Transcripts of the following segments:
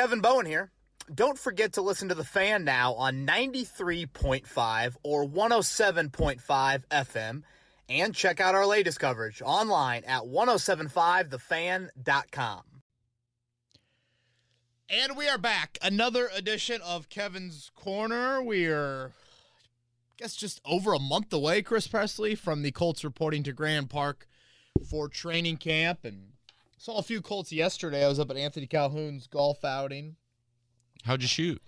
Kevin Bowen here. Don't forget to listen to The Fan now on 93.5 or 107.5 FM and check out our latest coverage online at 1075thefan.com. And we are back. Another edition of Kevin's Corner. We are, I guess, just over a month away, Chris Presley, from the Colts reporting to Grand Park for training camp. And saw a few Colts yesterday. I was up at Anthony Calhoun's golf outing. How'd you shoot?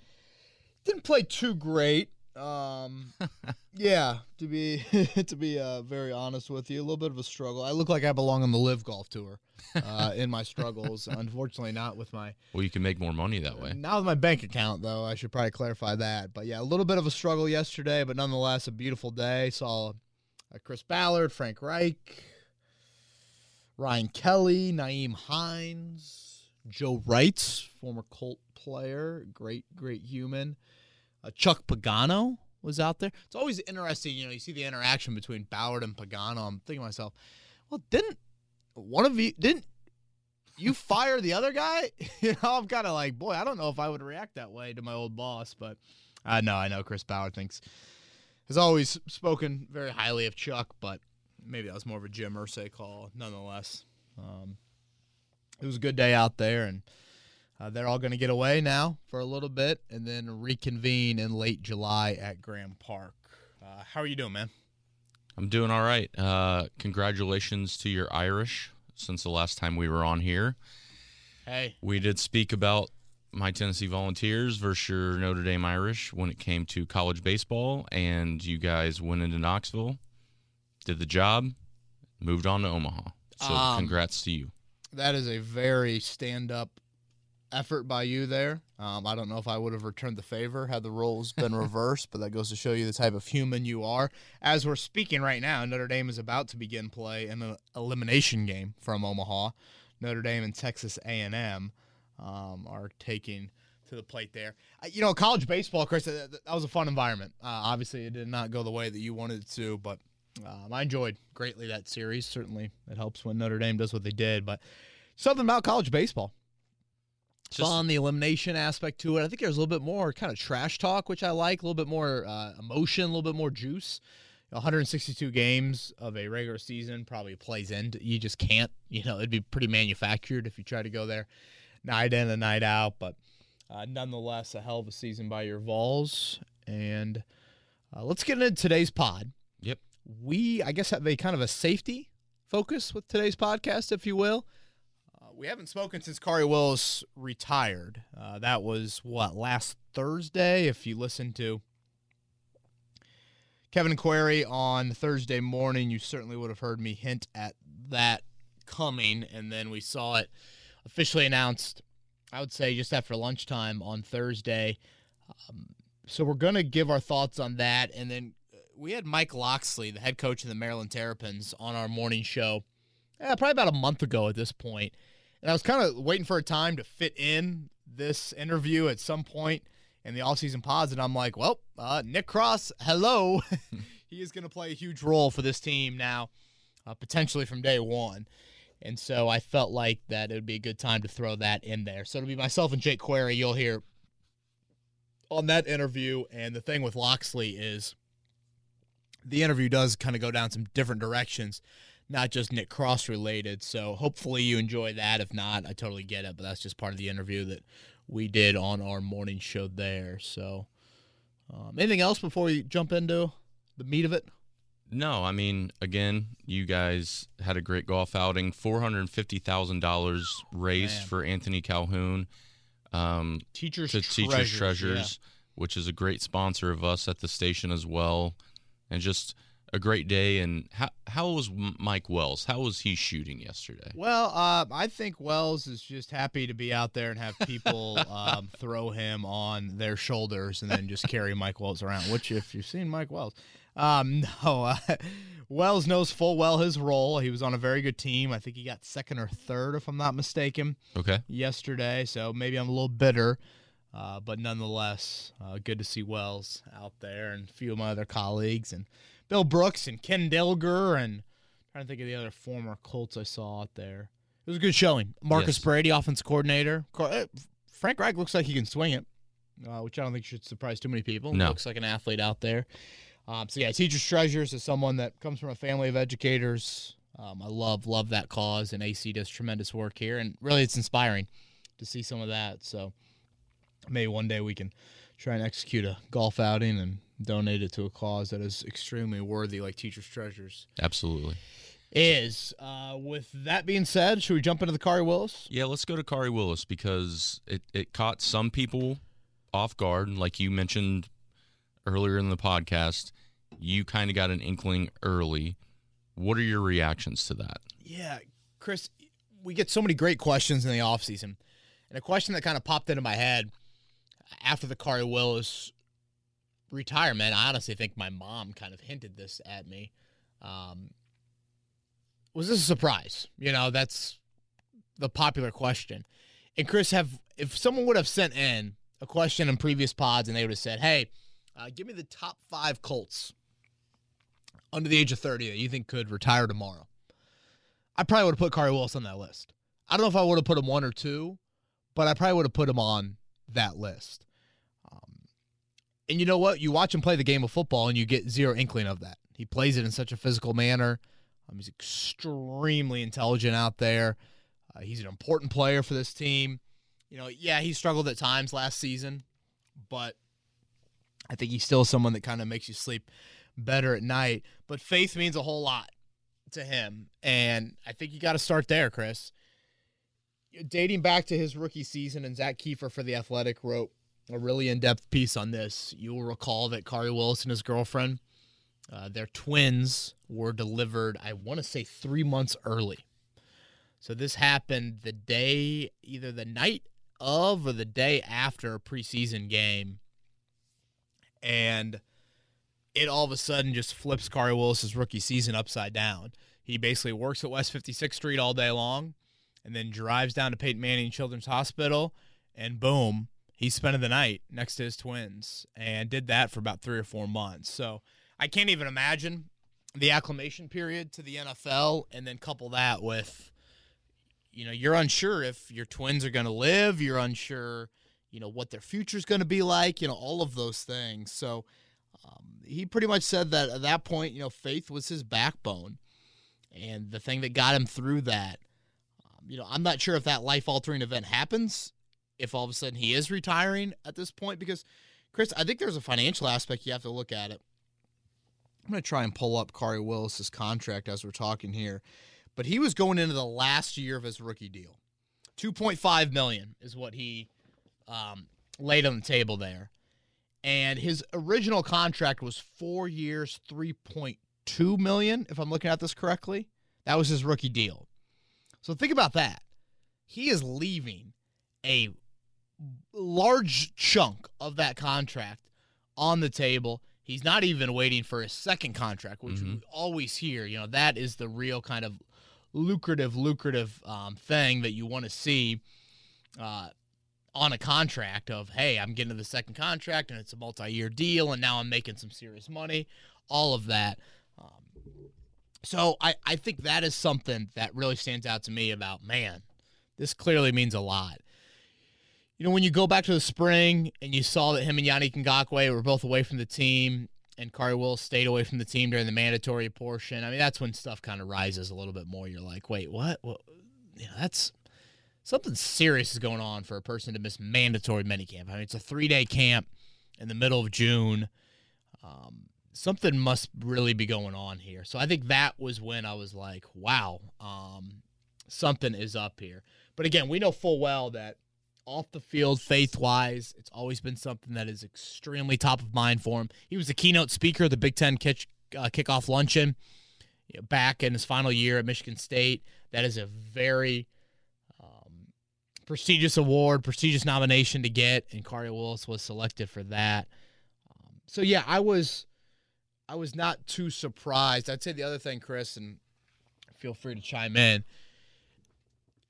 Didn't play too great. Um, yeah, to be to be uh, very honest with you, a little bit of a struggle. I look like I belong on the LIV Golf Tour uh, in my struggles. Unfortunately, not with my Well, you can make more money that way. not with my bank account though. I should probably clarify that. But yeah, a little bit of a struggle yesterday, but nonetheless a beautiful day. Saw uh, Chris Ballard, Frank Reich, Ryan Kelly, Nyheim Hines, Joe Reitz, former Colt player, great great human. Uh, Chuck Pagano was out there. It's always interesting, you know, you see the interaction between Ballard and Pagano. I'm thinking to myself, well, didn't one of you didn't you fire the other guy? you know, I'm kind of like, boy, I don't know if I would react that way to my old boss, but I know, I know Chris Ballard thinks has always spoken very highly of Chuck, but maybe that was more of a Jim Irsay call, nonetheless. Um, it was a good day out there, and uh, they're all going to get away now for a little bit, and then reconvene in late July at Grand Park. Uh, how are you doing, man? I'm doing all right. Uh, congratulations to your Irish since the last time we were on here. Hey, We did speak about my Tennessee Volunteers versus your Notre Dame Irish when it came to college baseball, and you guys went into Knoxville, did the job, moved on to Omaha. So Um, congrats to you. that is a very stand-up effort by you there. Um, I don't know if I would have returned the favor had the roles been reversed, but that goes to show you the type of human you are. As we're speaking right now, Notre Dame is about to begin play in an elimination game from Omaha. Notre Dame and Texas A&M um, are taking to the plate there. You know, college baseball, Chris, that, that was a fun environment. Uh, obviously, it did not go the way that you wanted it to, but um, I enjoyed greatly that series. Certainly, it helps when Notre Dame does what they did, but something about college baseball. Just- Fun, the elimination aspect to it. I think there's a little bit more kind of trash talk, which I like. A little bit more uh, emotion, a little bit more juice. 162 games of a regular season probably plays into. You just can't. You know, it'd be pretty manufactured if you try to go there night in and night out. But uh, nonetheless, a hell of a season by your Vols. And uh, let's get into today's pod Yep. We I guess have a kind of a safety focus with today's podcast, if you will. Uh, we haven't spoken since Khari Willis retired. Uh, that was what last Thursday. If you listen to Kevin Query on Thursday morning, you certainly would have heard me hint at that coming, and then we saw it officially announced. I would say just after lunchtime on Thursday. Um, so we're going to give our thoughts on that, and then we had Mike Locksley, the head coach of the Maryland Terrapins, on our morning show. eh, probably about a month ago at this point, and I was kind of waiting for a time to fit in this interview at some point in the offseason pods, and I'm like, well, uh, Nick Cross, hello, he is going to play a huge role for this team now, uh, potentially from day one. And so I felt like that it would be a good time to throw that in there. So it'll be myself and Jake Query. You'll hear on that interview. And the thing with Locksley is the interview does kind of go down some different directions, not just Nick Cross related. So hopefully you enjoy that. If not, I totally get it. But that's just part of the interview that we did on our morning show there. So um, anything else before we jump into the meat of it? No, I mean, again, you guys had a great golf outing. Four hundred fifty thousand dollars raised Man. for Anthony Calhoun. Um, Teachers to treasures, Teachers yeah. Treasures, which is a great sponsor of us at the station as well, and just a great day. And how how was Mike Wells? How was he shooting yesterday? Well, uh, I think Wells is just happy to be out there and have people um, throw him on their shoulders and then just carry Mike Wells around. Which, if you've seen Mike Wells, um, no, uh, Wells knows full well his role. He was on a very good team. I think he got second or third, if I'm not mistaken, Okay, yesterday. So maybe I'm a little bitter. Uh, but nonetheless, uh, good to see Wells out there and a few of my other colleagues and Bill Brooks and Ken Dilger and trying to think of the other former Colts I saw out there. It was a good showing. Marcus Yes. Brady, offense coordinator, eh, Frank Reich looks like he can swing it, uh, which I don't think should surprise too many people. No. Looks like an athlete out there. Um, so yeah, Teachers Treasures is someone that comes from a family of educators. Um, I love love that cause, and AC does tremendous work here, and really it's inspiring to see some of that. So maybe one day we can try and execute a golf outing and donate it to a cause that is extremely worthy, like Teachers Treasures Absolutely. is. Uh, with that being said, should we jump into the Khari Willis? Yeah, let's go to Khari Willis because it, it caught some people off guard. Like you mentioned earlier in the podcast, you kind of got an inkling early. What are your reactions to that? Yeah, Chris, we get so many great questions in the offseason. And a question that kind of popped into my head after the Khari Willis retirement, I honestly think my mom kind of hinted this at me. Um, was this a surprise? You know, that's the popular question. And Chris, have if someone would have sent in a question in previous pods and they would have said, "Hey, uh, give me the top five Colts under the age of thirty that you think could retire tomorrow," I probably would have put Khari Willis on that list. I don't know if I would have put him one or two, but I probably would have put him on that list. Um, and you know what? You watch him play the game of football, and you get zero inkling of that. He plays it in such a physical manner. Um, he's extremely intelligent out there. Uh, he's an important player for this team. You know, yeah, he struggled at times last season, but I think he's still someone that kind of makes you sleep better at night. But faith means a whole lot to him, and I think you got to start there, Chris. Dating back to his rookie season, and Zak Keefer for the Athletic wrote a really in-depth piece on this. You will recall that Khari Willis and his girlfriend, uh, their twins, were delivered. I want to say three months early. So this happened the day, either the night of or the day after a preseason game, and it all of a sudden just flips Khari Willis's rookie season upside down. He basically works at West 56th Street all day long, and then drives down to Peyton Manning Children's Hospital, and boom, he's spending the night next to his twins, and did that for about three or four months. So I can't even imagine the acclimation period to the NFL, and then couple that with you know, you're unsure if your twins are going to live. You're unsure, you know, what their future's going to be like. You know, all of those things. So um, he pretty much said that at that point, you know, faith was his backbone, and the thing that got him through that. You know, I'm not sure if that life altering event happens, if all of a sudden he is retiring at this point, because Chris, I think there's a financial aspect you have to look at it. I'm going to try and pull up Khari Willis's contract as we're talking here but he was going into the last year of his rookie deal. 2.5 million is what he um, laid on the table there. And his original contract was 4 years, 3.2 million if I'm looking at this correctly. That was his rookie deal. So think about that. He is leaving a large chunk of that contract on the table. He's not even waiting for his second contract, which Mhm. we always hear. You know, that is the real kind of lucrative, lucrative um, thing that you want to see uh, on a contract of, hey, I'm getting to the second contract and it's a multi-year deal and now I'm making some serious money, all of that. Um, so I, I think that is something that really stands out to me about, man, this clearly means a lot. You know, when you go back to the spring and you saw that him and Yannick Ngakoue were both away from the team and Khari Willis stayed away from the team during the mandatory portion. I mean, that's when stuff kind of rises a little bit more. You're like, wait, what? What? You know, that's something serious is going on for a person to miss mandatory minicamp. I mean, it's a three day camp in the middle of June. Um, something must really be going on here. So I think that was when I was like, wow, um, something is up here. But again, we know full well that off the field, faith wise, it's always been something that is extremely top of mind for him. He was the keynote speaker of the Big Ten kick, uh, kickoff luncheon you know, back in his final year at Michigan State. That is a very um, prestigious award, prestigious nomination to get, and Khari Willis was selected for that. Um, so yeah, I was, I was not too surprised. I'd say the other thing, Chris, and feel free to chime in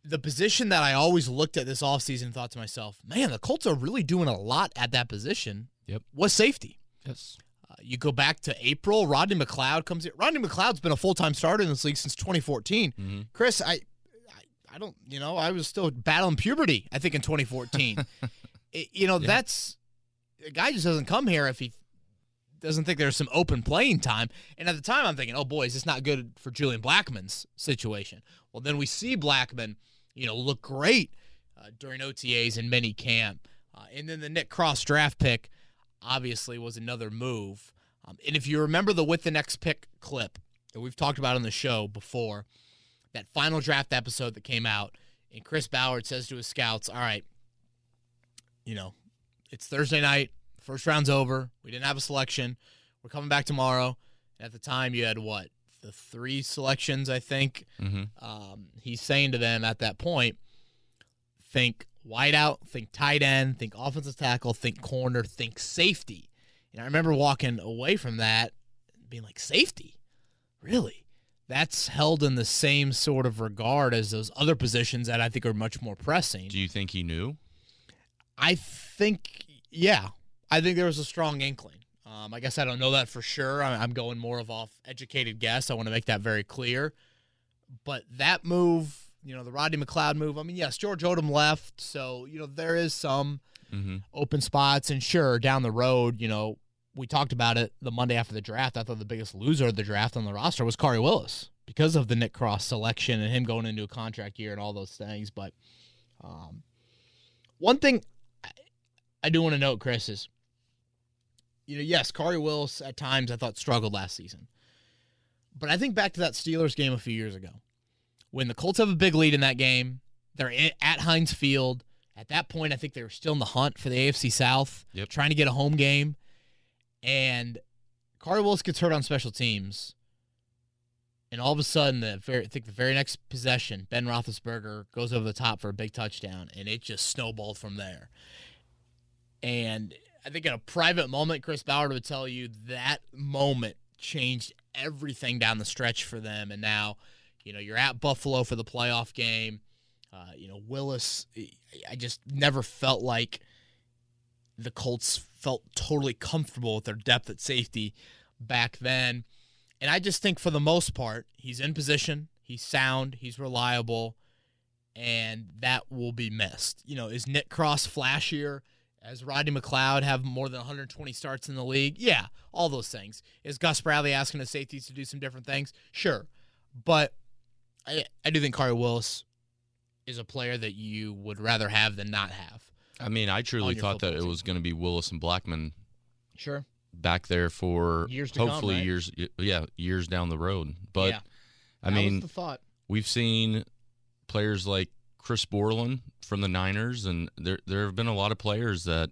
the position that I always looked at this offseason and thought to myself, man, the Colts are really doing a lot at that position. Yep. Was safety. Yes. Uh, you go back to April, Rodney McLeod comes in. Rodney McLeod's been a full time starter in this league since 2014. Mm-hmm. Chris, I, I I don't, you know, I was still battling puberty. I think in 2014. It- you know, Yeah. that's a guy just doesn't come here if he doesn't think there's some open playing time. And at the time, I'm thinking, oh boy, is this not good for Julian Blackmon's situation? Well, then we see Blackman, you know, look great uh, during OTAs and mini camp, uh, and then the Nick Cross draft pick obviously was another move. Um, and if you remember the with the next pick clip that we've talked about on the show before, that final draft episode that came out, and Chris Ballard says to his scouts, "All right, you know, it's Thursday night, first round's over. We didn't have a selection. We're coming back tomorrow." At the time, you had what the three selections, I think. hmm Um, he's saying to them at that point, think wideout, think tight end, think offensive tackle, think corner, think safety. And I remember walking away from that being like, safety? Really? That's held in the same sort of regard as those other positions that I think are much more pressing. Do you think he knew? I think, yeah, I think there was a strong inkling. Um, I guess I don't know that for sure. I- I'm going more of off educated guess. I want to make that very clear. But that move, you know, the Rodney McLeod move. I mean, yes, George Odum left, so you know there is some hmm open spots, and sure, down the road, you know, we talked about it the Monday after the draft. I thought the biggest loser of the draft on the roster was Khari Willis because of the Nick Cross selection and him going into a contract year and all those things. But um, one thing I do want to note, Chris, is you know, yes, Khari Willis at times I thought struggled last season. But I think back to that Steelers game a few years ago when the Colts have a big lead in that game. They're at Heinz Field. At that point, I think they were still in the hunt for the AFC South, Yep. trying to get a home game. And Khari Willis gets hurt on special teams. And all of a sudden, the very, I think the very next possession, Ben Roethlisberger goes over the top for a big touchdown, and it just snowballed from there. And I think in a private moment, Chris Ballard would tell you that moment changed everything down the stretch for them. And now, you know, you're at Buffalo for the playoff game. Uh, you know, Willis, I just never felt like the Colts felt totally comfortable with their depth at safety back then. And I just think for the most part, he's in position, he's sound, he's reliable, and that will be missed. You know, is Nick Cross flashier? As Rodney McLeod have more than 120 starts in the league? Yeah, all those things. Is Gus Bradley asking the safeties to do some different things? Sure. But I, I do think Khari Willis is a player that you would rather have than not have. I mean, I truly thought that it was going to be Willis and Blackmon Sure. back there for Years to come, hopefully right? years, yeah, years down the road. But yeah, I that mean, the thought. we've seen players like Chris Borland from the Niners, and there there have been a lot of players that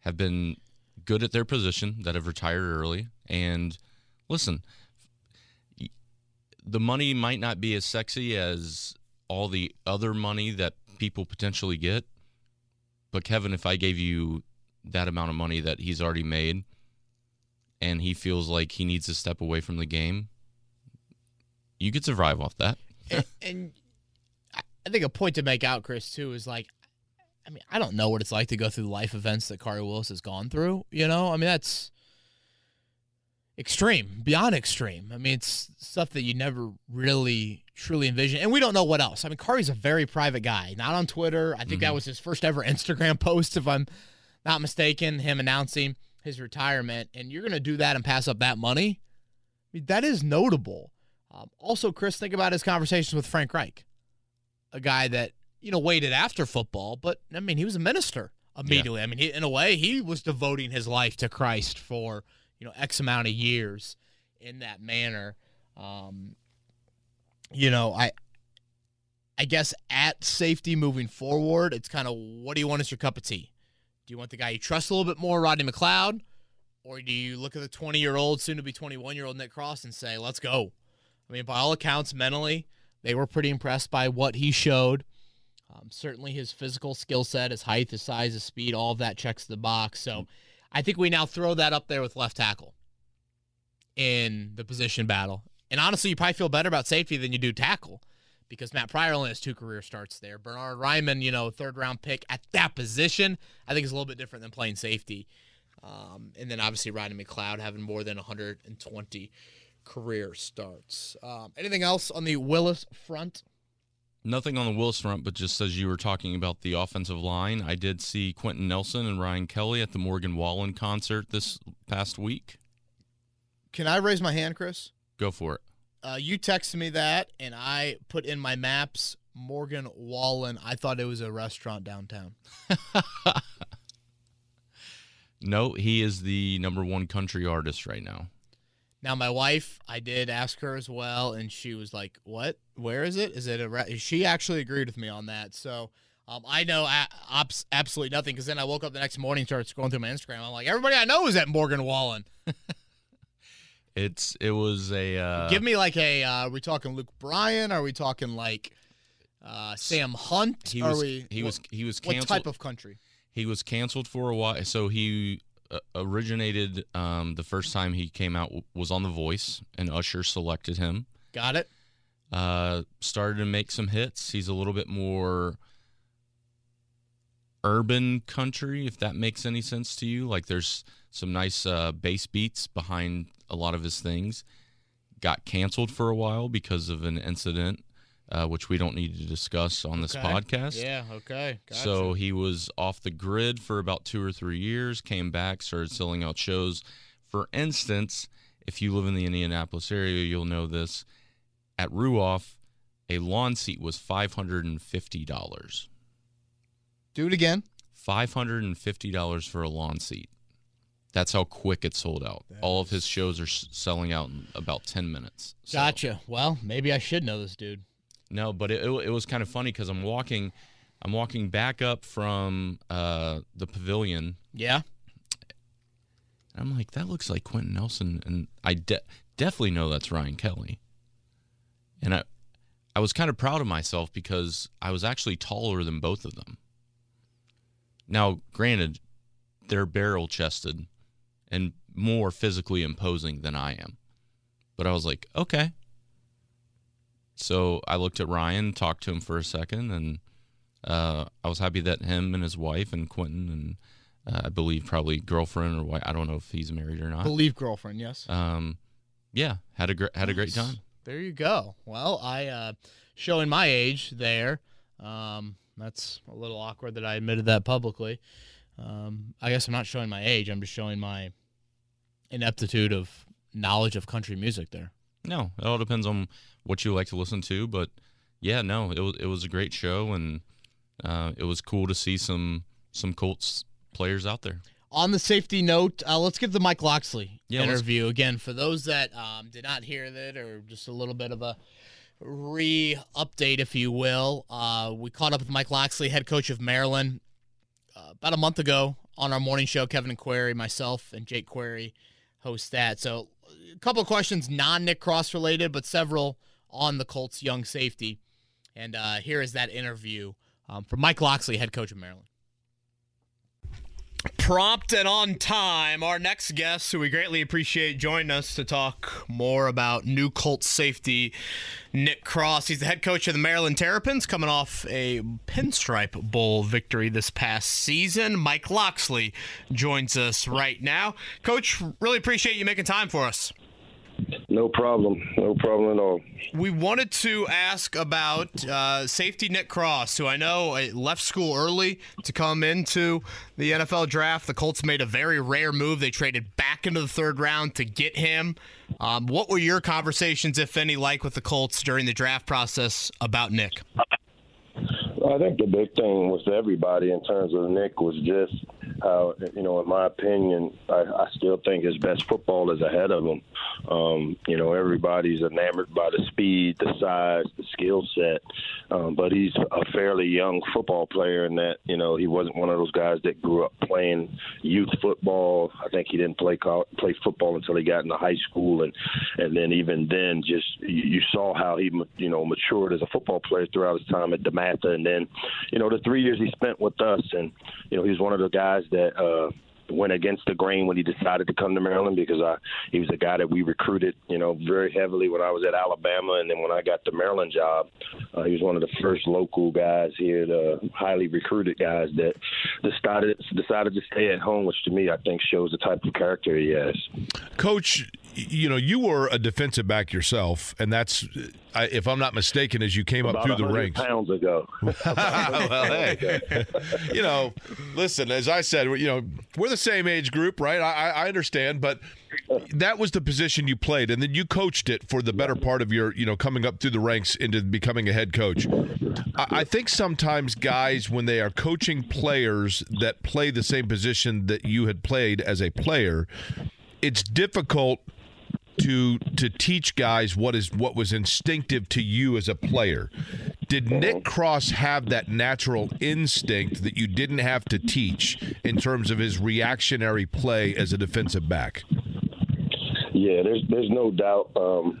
have been good at their position that have retired early. And listen, the money might not be as sexy as all the other money that people potentially get. But Kevin, if I gave you that amount of money that he's already made, and he feels like he needs to step away from the game, you could survive off that. and, and I- think a point to make out, Chris, too, is like, I mean, I don't know what it's like to go through the life events that Khari Willis has gone through. You know, I mean, that's extreme, beyond extreme. I mean, it's stuff that you never really truly envision. And we don't know what else. I mean, Khari's a very private guy, not on Twitter. I think that Mhm. was his first ever Instagram post, if I'm not mistaken, him announcing his retirement. And you're going to do that and pass up that money? I mean, that is notable. Um, also, Chris, think about his conversations with Frank Reich, a guy that you know waited after football, but I mean he was a minister immediately. I mean, he, in a way, he was devoting his life to Christ for you know X amount of years in that manner. Um, you know, I I guess at safety moving forward, it's kind of what do you want as your cup of tea? Do you want the guy you trust a little bit more, Rodney McLeod, or do you look at the 20 year old, soon to be 21 year old Nick Cross and say, let's go? I mean, by all accounts, mentally, they were pretty impressed by what he showed. Um, certainly, his physical skill set, his height, his size, his speed, all of that checks the box. So, I think we now throw that up there with left tackle in the position battle. And honestly, you probably feel better about safety than you do tackle because Matt Pryor only has two career starts there. Bernhard Raimann, you know, third round pick at that position, I think is a little bit different than playing safety. Um, and then obviously Rodney McLeod having more than 120 career starts. Um, anything else on the Willis front? Nothing on the Willis front, but just as you were talking about the offensive line, I did see Quenton Nelson and Ryan Kelly at the Morgan Wallen concert this past week. Can I raise my hand, Chris? Go for it. Uh, you texted me that, and I put in my maps Morgan Wallen. I thought it was a restaurant downtown. No, he is the number one country artist right now. Now, my wife, I did ask her as well, and she was like, "What? Where is it? Is it a?" She actually agreed with me on that. So um, I know a- abs- absolutely nothing because then I woke up the next morning, and started scrolling through my Instagram. I'm like, everybody I know is at Morgan Wallen. It's it was a uh, Give me like a. Uh, are we talking Luke Bryan? Are we talking like uh, Sam Hunt? he are was we? he what, was he was what type of country? he was canceled for a while. So he uh, originated um, the first time he came out was on The Voice, and Usher selected him. Got it. Uh, started to make some hits. He's a little bit more urban country, if that makes any sense to you. Like there's some nice uh, bass beats behind a lot of his things. Got canceled for a while because of an incident, uh, which we don't need to discuss on this Okay. podcast. Yeah. Okay. Gotcha. So he was off the grid for about two or three years, came back, started selling out shows. For instance, if you live in the Indianapolis area, you'll know this. At Ruoff, a lawn seat was $550. do it again. $550 for a lawn seat. That's how quick it sold out. That All of his shows are selling out in about 10 minutes. So- Gotcha. Well, maybe I should know this dude. No, but it, it, it was kind of funny because I'm walking, I'm walking back up from uh, the pavilion Yeah. And I'm like, that looks like Quenton Nelson, and I de- definitely know that's Ryan Kelly. And I, I was kind of proud of myself because I was actually taller than both of them. Now, granted, they're barrel chested and more physically imposing than I am, but I was like, okay. So I looked at Ryan, talked to him for a second, and uh, I was happy that him and his wife and Quenton and uh, I believe probably girlfriend or wife. I don't know if he's married or not. Believe girlfriend. Yes. Um, yeah, had a gr- had a great Nice. time. There you go. Well, I uh, showing my age there. Um, that's a little awkward that I admitted that publicly. Um, I guess I'm not showing my age. I'm just showing my ineptitude of knowledge of country music there. No, it all depends on what you like to listen to, but yeah, no, it was it was a great show and uh, it was cool to see some some Colts players out there. On the safety note, uh, let's get the Mike Locksley Yeah, let's- interview again. For those that um, did not hear that, or just a little bit of a re-update, if you will, uh, we caught up with Mike Locksley, head coach of Maryland, uh, about a month ago on our morning show. Kevin and Query, myself, and Jake Query host that. So, a couple of questions, non-Nick Cross related, but several on the Colts young safety. And uh, here is that interview um, from Mike Locksley, head coach of Maryland. Prompt and on time. Our next guest, who we greatly appreciate joining us to talk more about new Colts safety, Nick Cross. He's the head coach of the Maryland Terrapins, coming off a Pinstripe Bowl victory this past season. Mike Locksley joins us right now. Coach, really appreciate you making time for us. No problem. No problem at all. We wanted to ask about uh, safety Nick Cross, who I know uh, left school early to come into the NFL draft. The Colts made a very rare move. They traded back into the third round to get him. Um, what were your conversations, if any, like with the Colts during the draft process about Nick? I think the big thing with everybody in terms of Nick was just how, you know, in my opinion, I, I still think his best football is ahead of him. Um, you know, everybody's enamored by the speed, the size, the skill set, um, but he's a fairly young football player in that, you know, he wasn't one of those guys that grew up playing youth football. I think he didn't play play football until he got into high school, and and then even then, just you, you saw how he, you know, matured as a football player throughout his time at DeMatha, and then, you know, the three years he spent with us, and you know, he's one of the guys that. uh went against the grain when he decided to come to Maryland because I he was a guy that we recruited, you know, very heavily when I was at Alabama, and then when I got the Maryland job, uh, he was one of the first local guys here, the highly recruited guys that decided decided to stay at home, which to me I think shows the type of character he has. Coach, you know, you were a defensive back yourself, and that's, if I'm not mistaken, as you came About up through the ranks. Pounds ago. well, hey, you know, listen, as I said, you know, we're the same age group, right? I, I understand, but that was the position you played, and then you coached it for the better part of your, you know, coming up through the ranks into becoming a head coach. I, I think sometimes guys, when they are coaching players that play the same position that you had played as a player, it's difficult to to teach guys what is what was instinctive to you as a player. Did Nick Cross have that natural instinct that you didn't have to teach in terms of his reactionary play as a defensive back? Yeah, there's there's no doubt. Um,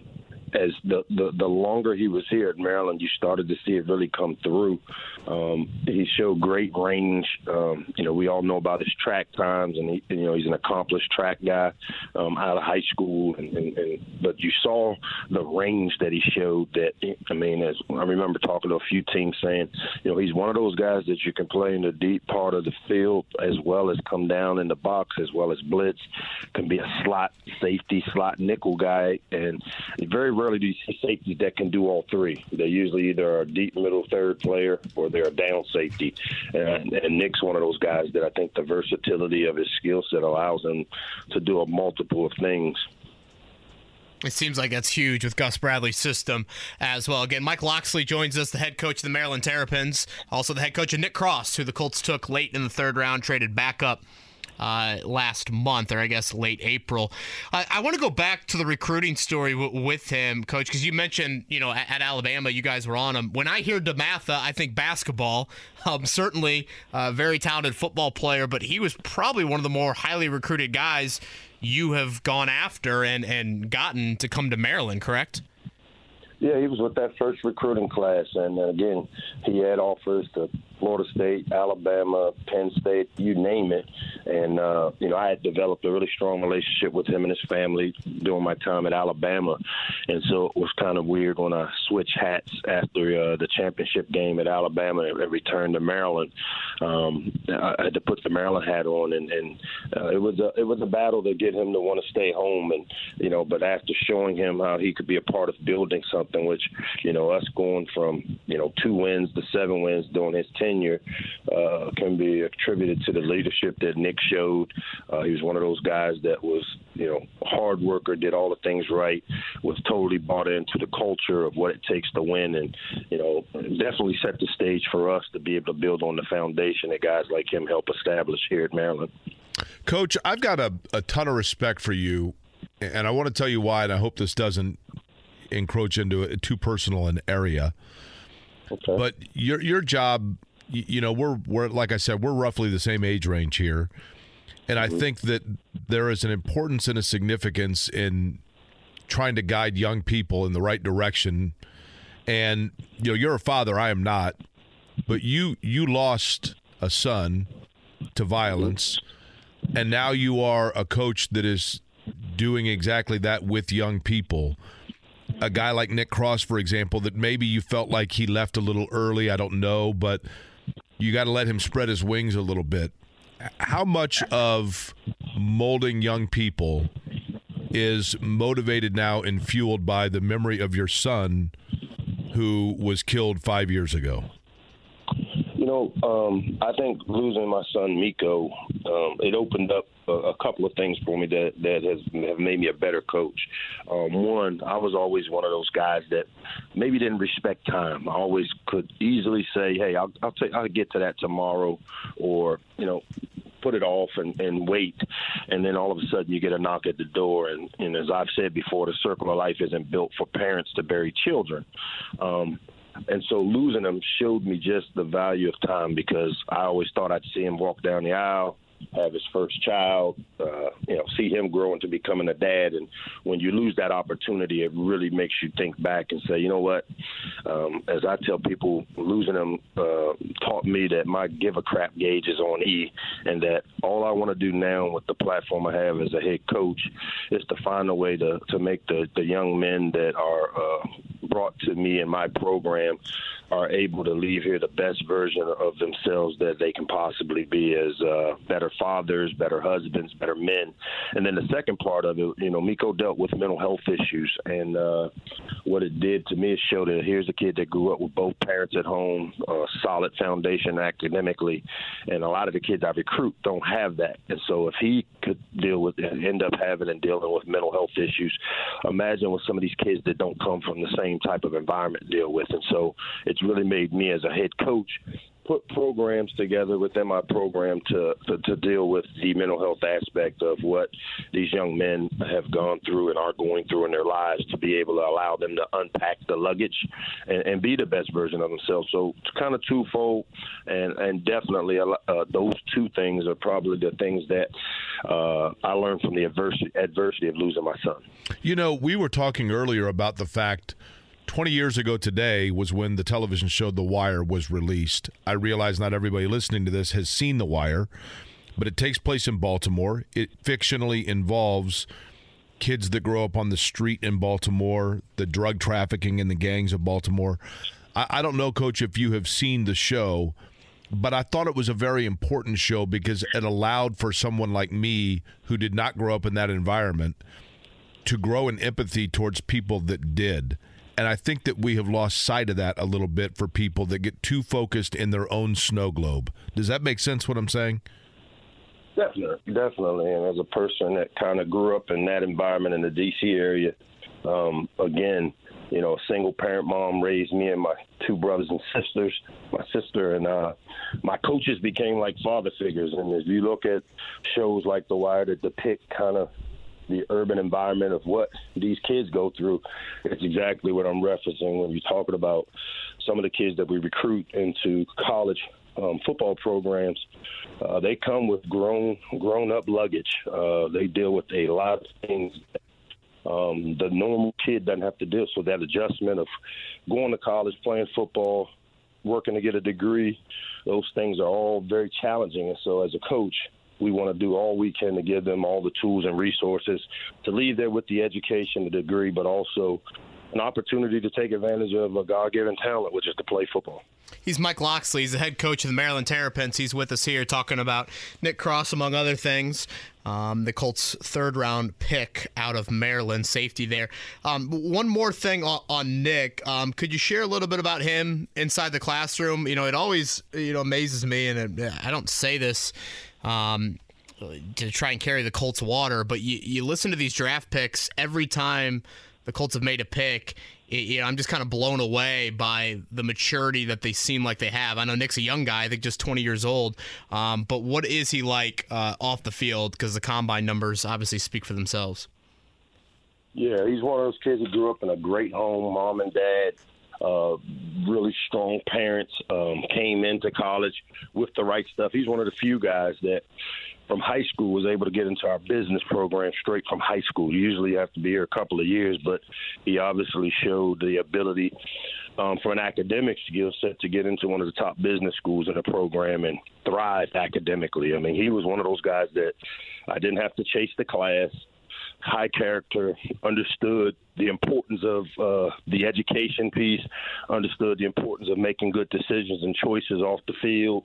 as the, the the longer he was here at Maryland, you started to see it really come through. Um, he showed great range. Um, you know, we all know about his track times, and he, you know he's an accomplished track guy um, out of high school. And, and, and but you saw the range that he showed. That I mean, as I remember talking to a few teams saying, you know, he's one of those guys that you can play in the deep part of the field as well as come down in the box as well as blitz. Can be a slot safety, slot nickel guy, and very rarely do you see safeties that can do all three. They're usually either are a deep middle third player or they're a down safety. And, and Nick's one of those guys that I think the versatility of his skill set allows him to do a multiple of things. It seems like that's huge with Gus Bradley's system as well. Again, Mike Locksley joins us, the head coach of the Maryland Terrapins, also the head coach of Nick Cross, who the Colts took late in the third round, traded back up uh, last month, or I guess late April. I, I want to go back to the recruiting story w- with him, Coach, because you mentioned, you know, at, at, Alabama, you guys were on him. When I hear DeMatha, I think basketball. Um, certainly a very talented football player, but he was probably one of the more highly recruited guys you have gone after and, and gotten to come to Maryland, correct? Yeah, he was with that first recruiting class, and uh, again, he had offers to Florida State, Alabama, Penn State, you name it. And, uh, you know, I had developed a really strong relationship with him and his family during my time at Alabama. And so it was kind of weird when I switched hats after uh, the championship game at Alabama and returned to Maryland. Um, I had to put the Maryland hat on, and, and uh, it was a it was a battle to get him to want to stay home. And you know, but after showing him how he could be a part of building something, which you know, us going from you know two wins to seven wins during his tenure uh, can be attributed to the leadership that Nick showed. Uh, he was one of those guys that was, you know, a hard worker, did all the things right, was totally bought into the culture of what it takes to win, and you know, definitely set the stage for us to be able to build on the foundation that guys like him help establish here at Maryland. Coach, I've got a, a ton of respect for you, and I want to tell you why, and I hope this doesn't encroach into a, too personal an area. Okay. But your your job you know we're we're like I said we're roughly the same age range here, and I mm-hmm. think that there is an importance and a significance in trying to guide young people in the right direction. And you know you're a father, I am not, but you you lost a son to mm-hmm. violence, and now you are a coach that is doing exactly that with young people. A guy like Nick Cross, for example, that maybe you felt like he left a little early. I don't know, but you got to let him spread his wings a little bit. How much of molding young people is motivated now and fueled by the memory of your son who was killed five years ago? You know, um, I think losing my son Meiko, um, it opened up a, couple of things for me that that has have made me a better coach. Um, one, I was always one of those guys that maybe didn't respect time. I always could easily say, "Hey, I'll I'll, take, I'll get to that tomorrow," or you know, put it off and, and wait, and then all of a sudden you get a knock at the door. And, and as I've said before, the circle of life isn't built for parents to bury children. Um, and so losing him showed me just the value of time because I always thought I'd see him walk down the aisle have his first child, uh, you know, see him growing to becoming a dad. And when you lose that opportunity, it really makes you think back and say, you know what? Um, as I tell people, losing him uh, taught me that my give a crap gauge is on E, and that all I want to do now with the platform I have as a head coach is to find a way to to make the the young men that are uh, brought to me in my program are able to leave here the best version of themselves that they can possibly be as uh, better fathers, better husbands, better men. And then the second part of it, you know, Meiko dealt with mental health issues, and uh, what it did to me is show that here's a kid that grew up with both parents at home, a solid foundation academically, and a lot of the kids I recruit don't have that. And so if he could deal with, end up having and dealing with mental health issues, imagine what some of these kids that don't come from the same type of environment deal with. And so it's really made me as a head coach put programs together within my program to, to, to deal with the mental health aspect of what these young men have gone through and are going through in their lives to be able to allow them to unpack the luggage and, and be the best version of themselves. So it's kind of twofold, and and definitely uh, those two things are probably the things that uh, I learned from the adversity adversity of losing my son. You know, we were talking earlier about the fact 20 years ago today was when the television show The Wire was released. I realize not everybody listening to this has seen The Wire, but it takes place in Baltimore. It fictionally involves kids that grow up on the street in Baltimore, the drug trafficking and the gangs of Baltimore. I, I don't know, Coach, if you have seen the show, but I thought it was a very important show because it allowed for someone like me who did not grow up in that environment to grow in empathy towards people that did. And I think that we have lost sight of that a little bit for people that get too focused in their own snow globe. Does that make sense what I'm saying? Definitely, definitely. And as a person that kind of grew up in that environment in the DC area, um, again, you know, single parent mom raised me and my two brothers and sisters. My sister and uh, my coaches became like father figures. And if you look at shows like The Wire that depict kind of the urban environment of what these kids go through. It's exactly what I'm referencing when you're talking about some of the kids that we recruit into college um, football programs. Uh, they come with grown grown up luggage. Uh, they deal with a lot of things. Um, the normal kid doesn't have to deal. So that adjustment of going to college, playing football, working to get a degree, those things are all very challenging. And so as a coach, we want to do all we can to give them all the tools and resources to leave there with the education, the degree, but also an opportunity to take advantage of a God-given talent, which is to play football. He's Mike Locksley. He's the head coach of the Maryland Terrapins. He's with us here talking about Nick Cross, among other things. Um, the Colts' third round pick out of Maryland, safety there. Um, one more thing on, on Nick. Um, could you share a little bit about him inside the classroom? You know, it always you know amazes me, and it, I don't say this um, to try and carry the Colts water. But you, you listen to these draft picks every time the Colts have made a pick. It, you know, I'm just kind of blown away by the maturity that they seem like they have. I know Nick's a young guy, I think just 20 years old. Um, but what is he like uh, off the field? Because the combine numbers obviously speak for themselves. Yeah, he's one of those kids who grew up in a great home, mom and dad uh, really strong parents, um, came into college with the right stuff. He's one of the few guys that from high school was able to get into our business program straight from high school. Usually you have to be here a couple of years, but he obviously showed the ability um, from an academic skill set to get into one of the top business schools in the program and thrive academically. I mean, he was one of those guys that I didn't have to chase the class high character, understood the importance of uh, the education piece, understood the importance of making good decisions and choices off the field.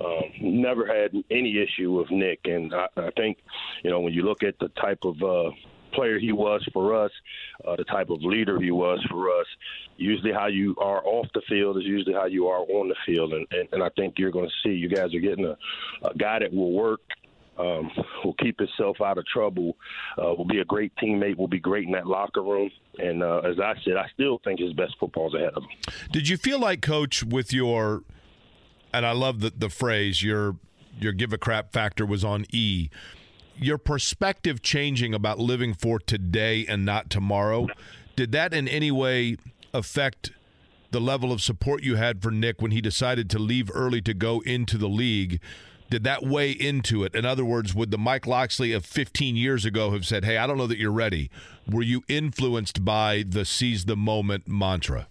Um, never had any issue with Nick, and I, I think, you know, when you look at the type of uh, player he was for us, uh, the type of leader he was for us. Usually, how you are off the field is usually how you are on the field, and, and, and I think you're going to see you guys are getting a, a guy that will work um, will keep himself out of trouble, uh, will be a great teammate, will be great in that locker room. And uh, as I said, I still think his best football is ahead of him. Did you feel like, Coach, with your, and I love the, the phrase, your your give a crap factor was on E. Your perspective changing about living for today and not tomorrow, did that in any way affect the level of support you had for Nick when he decided to leave early to go into the league? Did that weigh into it? In other words, would the Mike Locksley of 15 years ago have said, "Hey, I don't know that you're ready"? Were you influenced by the seize the moment mantra?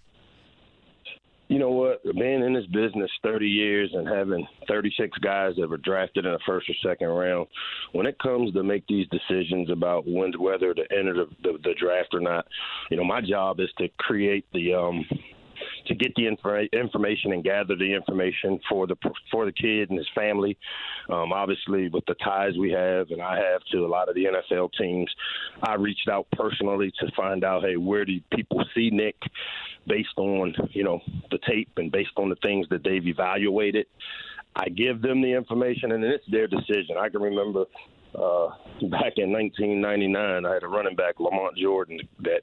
You know what? Being in this business 30 years and having 36 guys that were drafted in the first or second round, when it comes to make these decisions about when, whether to enter the, the, the draft or not, you know, my job is to create the um, to get the infor- information and gather the information for the for the kid and his family. Um, obviously, with the ties we have and I have to a lot of the NFL teams, I reached out personally to find out, hey, where do people see Nick based on you know the tape and based on the things that they've evaluated. I give them the information, and then it's their decision. I can remember uh, back in 1999, I had a running back, Lamont Jordan, that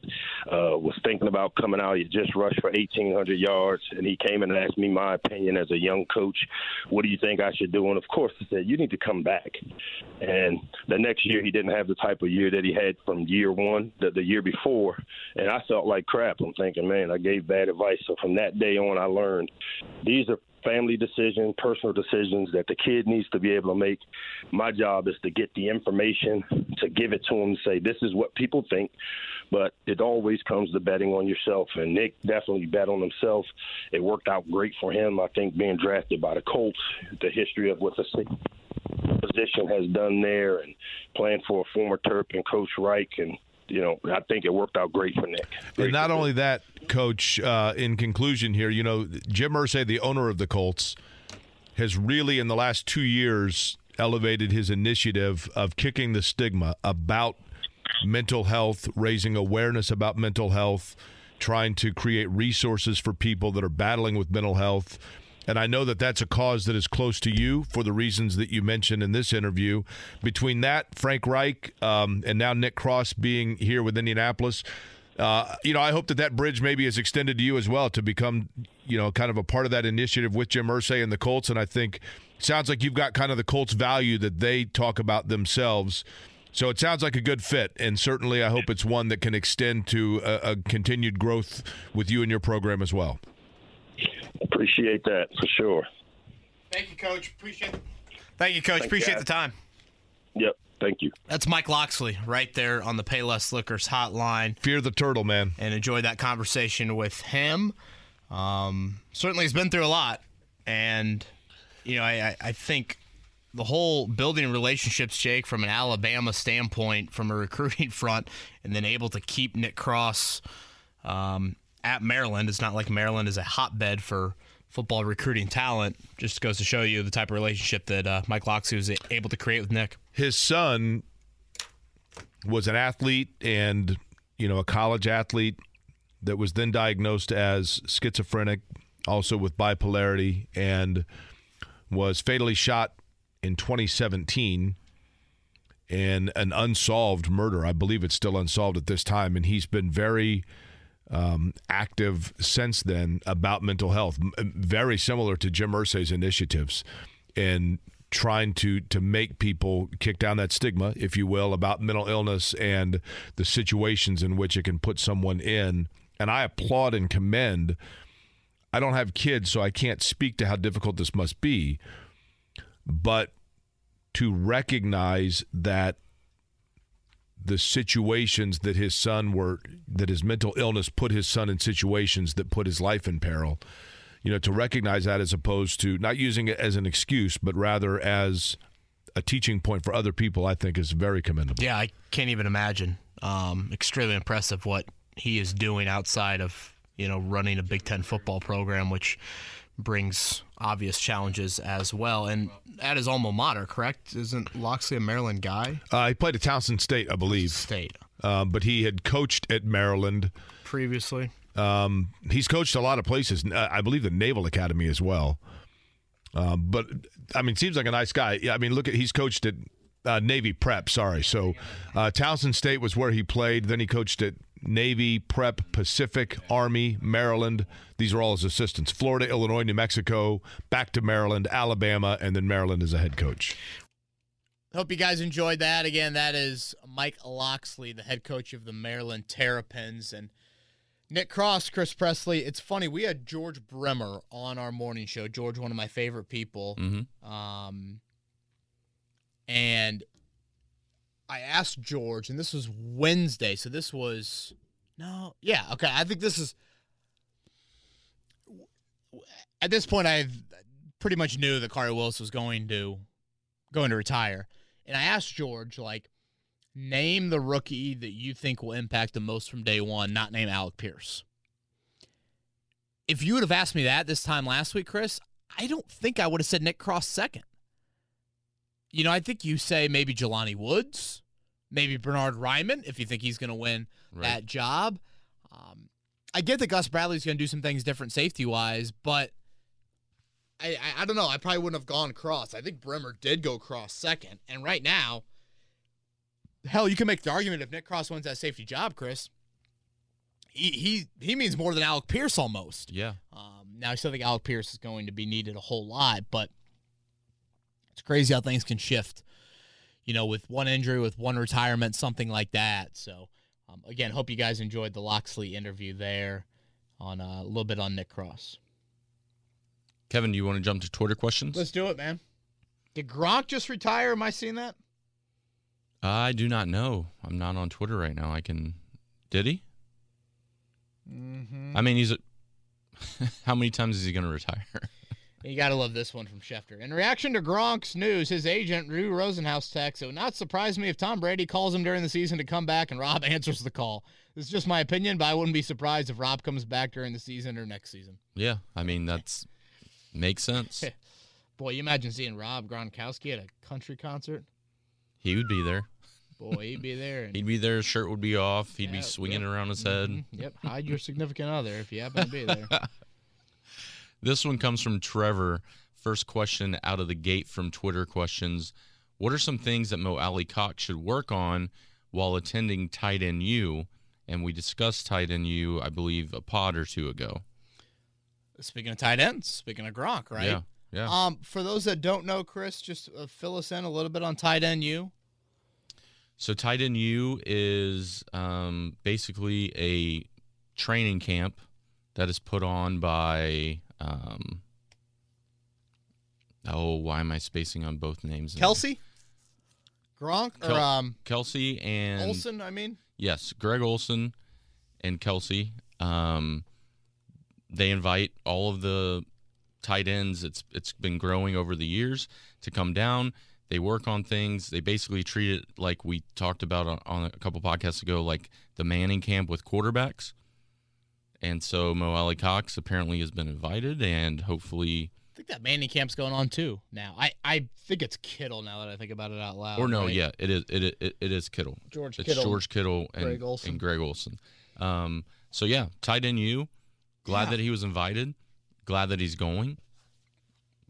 uh, was thinking about coming out. He just rushed for 1,800 yards, and he came in and asked me my opinion as a young coach. What do you think I should do? And of course, I said, you need to come back. And the next year, he didn't have the type of year that he had from year one, the, the year before. And I felt like crap. I'm thinking, man, I gave bad advice. So from that day on, I learned these are family decisions, personal decisions that the kid needs to be able to make. My job is to get the information, to give it to him, say, this is what people think. But it always comes to betting on yourself. And Nick definitely bet on himself. It worked out great for him. I think being drafted by the Colts, the history of what the position has done there, and playing for a former Terp and Coach Reich and you know, I think it worked out great for Nick. Great and not only that, Coach. Uh, in conclusion, here, you know, Jim Irsay, the owner of the Colts, has really in the last two years elevated his initiative of kicking the stigma about mental health, raising awareness about mental health, trying to create resources for people that are battling with mental health. And I know that that's a cause that is close to you for the reasons that you mentioned in this interview. Between that, Frank Reich, um, and now Nick Cross being here with Indianapolis, uh, you know, I hope that that bridge maybe is extended to you as well to become, you know, kind of a part of that initiative with Jim Irsay and the Colts. And I think sounds like you've got kind of the Colts value that they talk about themselves. So it sounds like a good fit, and certainly I hope it's one that can extend to a, a continued growth with you and your program as well. Appreciate that for sure. Thank you, Coach. Appreciate it. Thank you, Coach. Thank Appreciate the time. Yep. Thank you. That's Mike Locksley right there on the Payless Liquors hotline. Fear the turtle, man. And enjoy that conversation with him. Um, certainly, he's been through a lot, and you know, I, I think the whole building relationships, Jake, from an Alabama standpoint, from a recruiting front, and then able to keep Nick Cross um, at Maryland. It's not like Maryland is a hotbed for football recruiting talent. Just goes to show you the type of relationship that uh, Mike Locksley was able to create with Nick. His son was an athlete and you know a college athlete that was then diagnosed as schizophrenic, also with bipolarity, and was fatally shot in 2017 in an unsolved murder. I believe it's still unsolved at this time, and he's been very um, active since then about mental health, very similar to Jim Irsay's initiatives in trying to to make people kick down that stigma, if you will, about mental illness and the situations in which it can put someone in. And I applaud and commend. I don't have kids, so I can't speak to how difficult this must be, but to recognize that the situations that his son were that his mental illness put his son in situations that put his life in peril. You know to recognize that as opposed to not using it as an excuse but rather as a teaching point for other people i think is very commendable. Yeah i can't even imagine. Um, extremely impressive what he is doing outside of you know running a big ten football program which brings obvious challenges as well. And at his alma mater, correct? Isn't Locksley a Maryland guy? Uh, he played at Towson State, I believe. State. Um, but he had coached at Maryland previously. Um, he's coached a lot of places. Uh, I believe the Naval Academy as well. Uh, but I mean, seems like a nice guy. I mean, look at he's coached at uh, Navy Prep. Sorry, so uh, Towson State was where he played. Then he coached at Navy, Prep, Pacific, Army, Maryland. These are all his assistants. Florida, Illinois, New Mexico, back to Maryland, Alabama, and then Maryland as a head coach. Hope you guys enjoyed that. Again, that is Mike Locksley, the head coach of the Maryland Terrapins. And Nick Cross, Chris Presley. It's funny, we had George Bremer on our morning show. George, one of my favorite people. Mm-hmm. Um, and I asked George, and this was Wednesday, so this was no, yeah, okay. I think this is at this point. I pretty much knew that Khari Willis was going to going to retire, and I asked George like, name the rookie that you think will impact the most from day one. Not name Alec Pierce. if you would have asked me that this time last week, Chris, I don't think I would have said Nick Cross second. You know, I think you say maybe Jelani Woods, maybe Bernhard Raimann if you think he's going to win Right. that job. Um, I get that Gus Bradley's going to do some things different safety wise, but I, I I don't know. I probably wouldn't have gone cross. I think Bremer did go cross second, and right now, hell, you can make the argument if Nick Cross wins that safety job, Chris. He he he means more than Alec Pierce almost. Yeah. Um, now I still think Alec Pierce is going to be needed a whole lot, but it's crazy how things can shift. You know, with one injury, with one retirement, something like that. So, um, again, hope you guys enjoyed the Locksley interview there on uh, a little bit on Nick Cross. Kevin, do you want to jump to Twitter questions? Let's do it, man. Did Gronk just retire? Am I seeing that? I do not know. I'm not on Twitter right now. I can. Did he? Mm-hmm. I mean, he's. A, how many times is he going to retire? You got to love this one from Schefter. In reaction to Gronk's news, his agent, Drew Rosenhaus, texts, It would not surprise me if Tom Brady calls him during the season to come back and Rob answers the call. This is just my opinion, but I wouldn't be surprised if Rob comes back during the season or next season. yeah, I mean that's makes sense. Boy, you imagine seeing Rob Gronkowski at a country concert? He would be there. Boy, he'd be there. And, He'd be there. His shirt would be off. He'd Yeah, be swinging yep. around his head. Mhm. Yep, hide your significant other if you happen to be there. This one comes from Trevor. First question out of the gate from Twitter questions. What are some things that Mo Alie-Cox should work on while attending Tight End U? And we discussed Tight End U, I believe, a pod or two ago. Speaking of tight ends, speaking of Gronk, right? Yeah. Yeah. Um, for those that don't know, Chris, just uh, fill us in a little bit on Tight End U. So Tight End U is um, basically a training camp that is put on by. Um, oh, why am I spacing on both names? Kelce, Gronk, or um, Kelce and Olsen. I mean, Yes, Greg Olsen and Kelce. Um, they invite all of the tight ends. It's it's been growing over the years to come down. They work on things. They basically treat it like we talked about on, on a couple podcasts ago, like the Manning camp with quarterbacks. And so Mo Alie-Cox apparently has been invited, and hopefully, I think that Manning camp's going on too now. I, I think it's Kittle now that I think about it out loud. or no, right? yeah, it is it, it, it is Kittle. George It's Kittle. George Kittle and Greg Olsen. and Greg Olsen. Um, so yeah, Tight End U. Glad Yeah. that he was invited. Glad that he's going.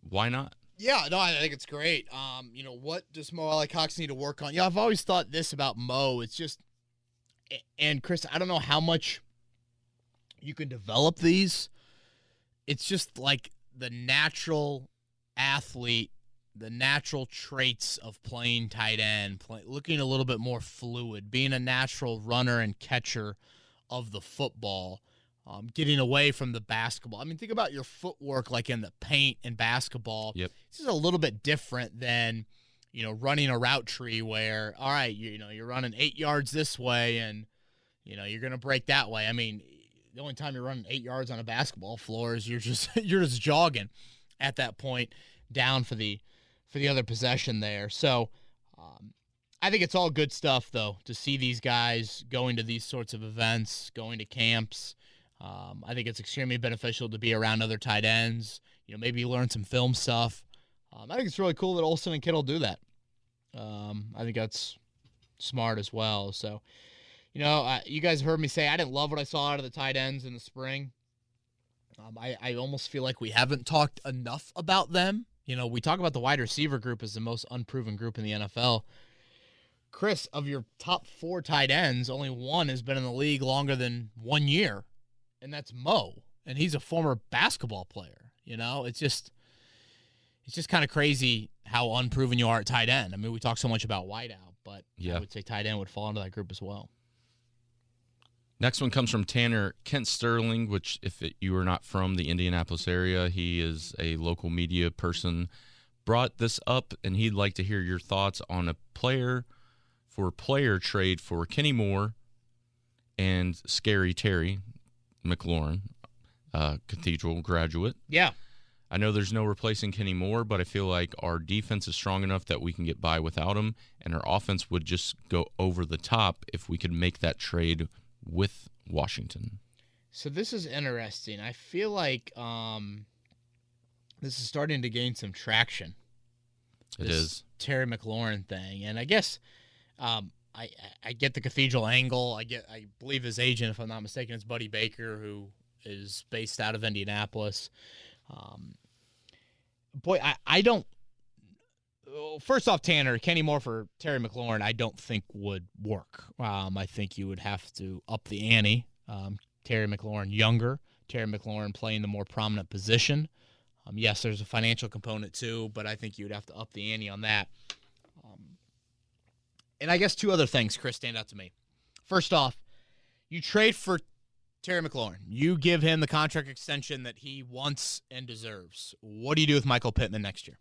Why not? Yeah, no, I think it's great. Um, you know, what does Mo Alie-Cox need to work on? Yeah, I've always thought this about Mo. It's just, and Chris, I don't know how much you can develop these. It's just like the natural athlete, the natural traits of playing tight end, play, looking a little bit more fluid, being a natural runner and catcher of the football um, getting away from the basketball. I mean, think about your footwork like in the paint and basketball. Yep. This is a little bit different than, you know, running a route tree where, all right, you, you know, you're running eight yards this way and, you know, you're going to break that way. I mean, the only time you're running eight yards on a basketball floor is you're just you're just jogging at that point down for the for the other possession there. So um, I think it's all good stuff though to see these guys going to these sorts of events, going to camps. Um, I think it's extremely beneficial to be around other tight ends. You know, maybe learn some film stuff. Um, I think it's really cool that Olsen and Kittle do that. Um, I think that's smart as well. So, you know, uh, you guys heard me say I didn't love what I saw out of the tight ends in the spring. Um, I, I almost feel like we haven't talked enough about them. You know, we talk about the wide receiver group as the most unproven group in the NFL. Chris, of your top four tight ends, only one has been in the league longer than one year, and that's Mo. And he's a former basketball player. You know, it's just it's just kind of crazy how unproven you are at tight end. I mean, we talk so much about wideout, but Yeah. I would say tight end would fall into that group as well. Next one comes from Tanner Kent Sterling, which, if it, you are not from the Indianapolis area, he is a local media person. Brought this up, and he'd like to hear your thoughts on a player for player trade for Kenny Moore and Scary Terry McLaurin, uh, Cathedral graduate. Yeah. I know there's no replacing Kenny Moore, but I feel like our defense is strong enough that we can get by without him, and our offense would just go over the top if we could make that trade with Washington. So this is interesting. I feel like um, this is starting to gain some traction. It this is. Terry McLaurin thing, and I guess um, I I- I get the cathedral angle. I get I believe his agent, if I'm not mistaken, is Buddy Baker, who is based out of Indianapolis. Um, boy, I I don't. First off, Tanner Kenny Moore for Terry McLaurin, I don't think would work. Um, I think you would have to up the ante. Um, Terry McLaurin younger, Terry McLaurin playing the more prominent position. Um, yes, there's a financial component too, but I think you would have to up the ante on that. Um, and I guess two other things, Chris, stand out to me. First off, you trade for Terry McLaurin. You give him the contract extension that he wants and deserves. What do you do with Michael Pittman next year?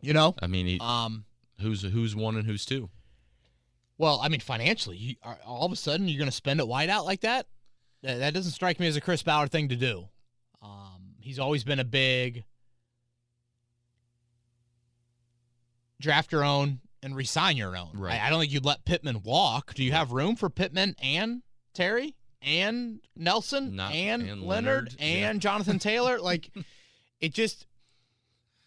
You know, I mean, he, um, who's who's one and who's two? Well, I mean, financially, you, all of a sudden you're going to spend it wide out like that? that? That doesn't strike me as a Chris Ballard thing to do. Um, he's always been a big draft your own and resign your own. Right. I, I don't think you'd let Pittman walk. Do you have room for Pittman and Terry and Nelson Not- and, and Leonard, Leonard, yeah. and Jonathan Taylor? like, it just.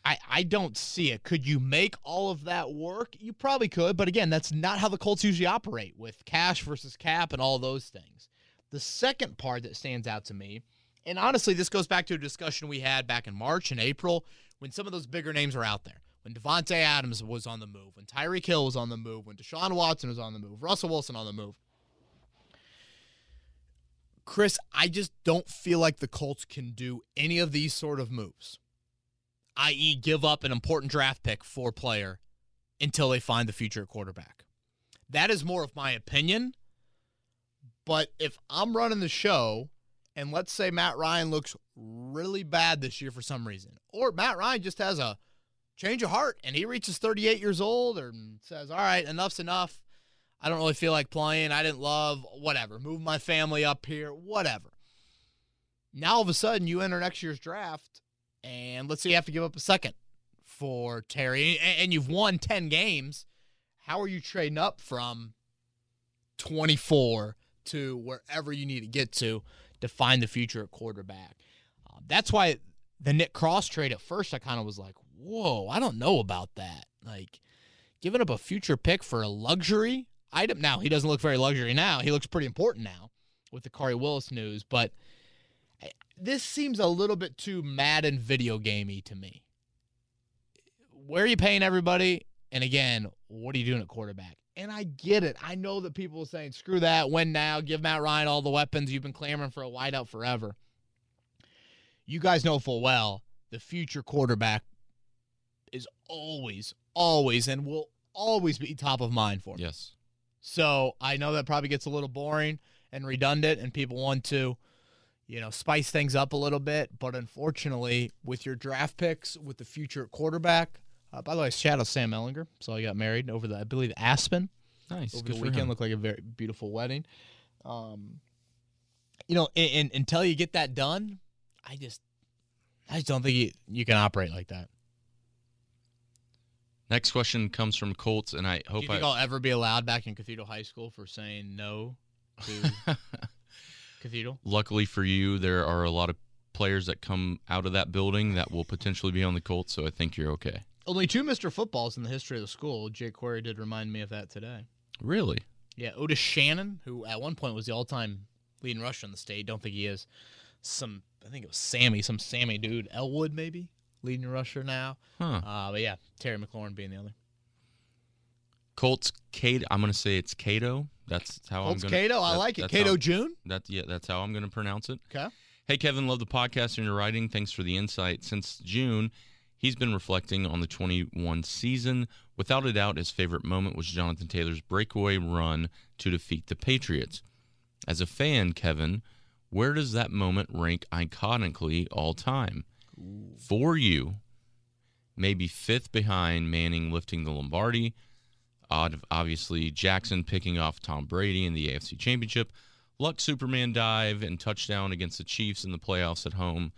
I, I don't see it. Could you make all of that work? You probably could, but again, that's not how the Colts usually operate with cash versus cap and all those things. The second part that stands out to me, and honestly, this goes back to a discussion we had back in March and April when some of those bigger names were out there. When Davante Adams was on the move, when Tyreek Hill was on the move, when Deshaun Watson was on the move, Russell Wilson on the move. Chris, I just don't feel like the Colts can do any of these sort of moves i.e., give up an important draft pick for player until they find the future quarterback. That is more of my opinion. But if I'm running the show, and let's say Matt Ryan looks really bad this year for some reason, or Matt Ryan just has a change of heart and he reaches 38 years old or says, All right, enough's enough. I don't really feel like playing. I didn't love whatever. Move my family up here, whatever. Now all of a sudden you enter next year's draft and let's say you have to give up a second for Terry, and, you've won 10 games. How are you trading up from 24 to wherever you need to get to to find the future at quarterback? Uh, that's why the Nick Cross trade at first, I kind of was like, whoa, I don't know about that. Like, giving up a future pick for a luxury item. Now, he doesn't look very luxury now. He looks pretty important now with the Khari Willis news, but this seems a little bit too Madden video gamey to me. Where are you paying everybody? And again, what are you doing at quarterback? And I get it. I know that people are saying, screw that, win now, give Matt Ryan all the weapons. You've been clamoring for a wideout forever. You guys know full well the future quarterback is always, always, and will always be top of mind for me. Yes. So I know that probably gets a little boring and redundant, and people want to, you know, spice things up a little bit. But unfortunately, with your draft picks, with the future quarterback, uh, by the way, shout out Sam Ehlinger. So he got married over the, I believe, Aspen Nice. over Good the for weekend. Looked like a very beautiful wedding. Um, you know, and, and until you get that done, I just, I just don't think you, you can operate like that. Next question comes from Colts, and I Do hope you think I. I'll ever be allowed back in Cathedral High School for saying no to Cathedral? Luckily for you, there are a lot of players that come out of that building that will potentially be on the Colts, so I think you're okay. Only two Mr. Footballs in the history of the school. Jake Query did remind me of that today. Really? Yeah, Otis Shannon, who at one point was the all-time leading rusher in the state. Don't think he is. Some, I think it was Sammy, some Sammy dude, Elwood maybe leading rusher now. Huh. Uh, but yeah, Terry McLaurin being the other. Colts Cato. I'm gonna say it's Cato. That's how Colts I'm gonna. Cato, I that- like it. Cato how- June. That yeah, that's how I'm gonna pronounce it. Okay. Hey Kevin, love the podcast and your writing. Thanks for the insight. Since June, he's been reflecting on the 21 season. Without a doubt, his favorite moment was Jonathan Taylor's breakaway run to defeat the Patriots. As a fan, Kevin, where does that moment rank iconically all time? For you, maybe fifth behind Manning lifting the Lombardi, obviously Jackson picking off Tom Brady in the AFC Championship, Luck Superman dive and touchdown against the Chiefs in the playoffs at home,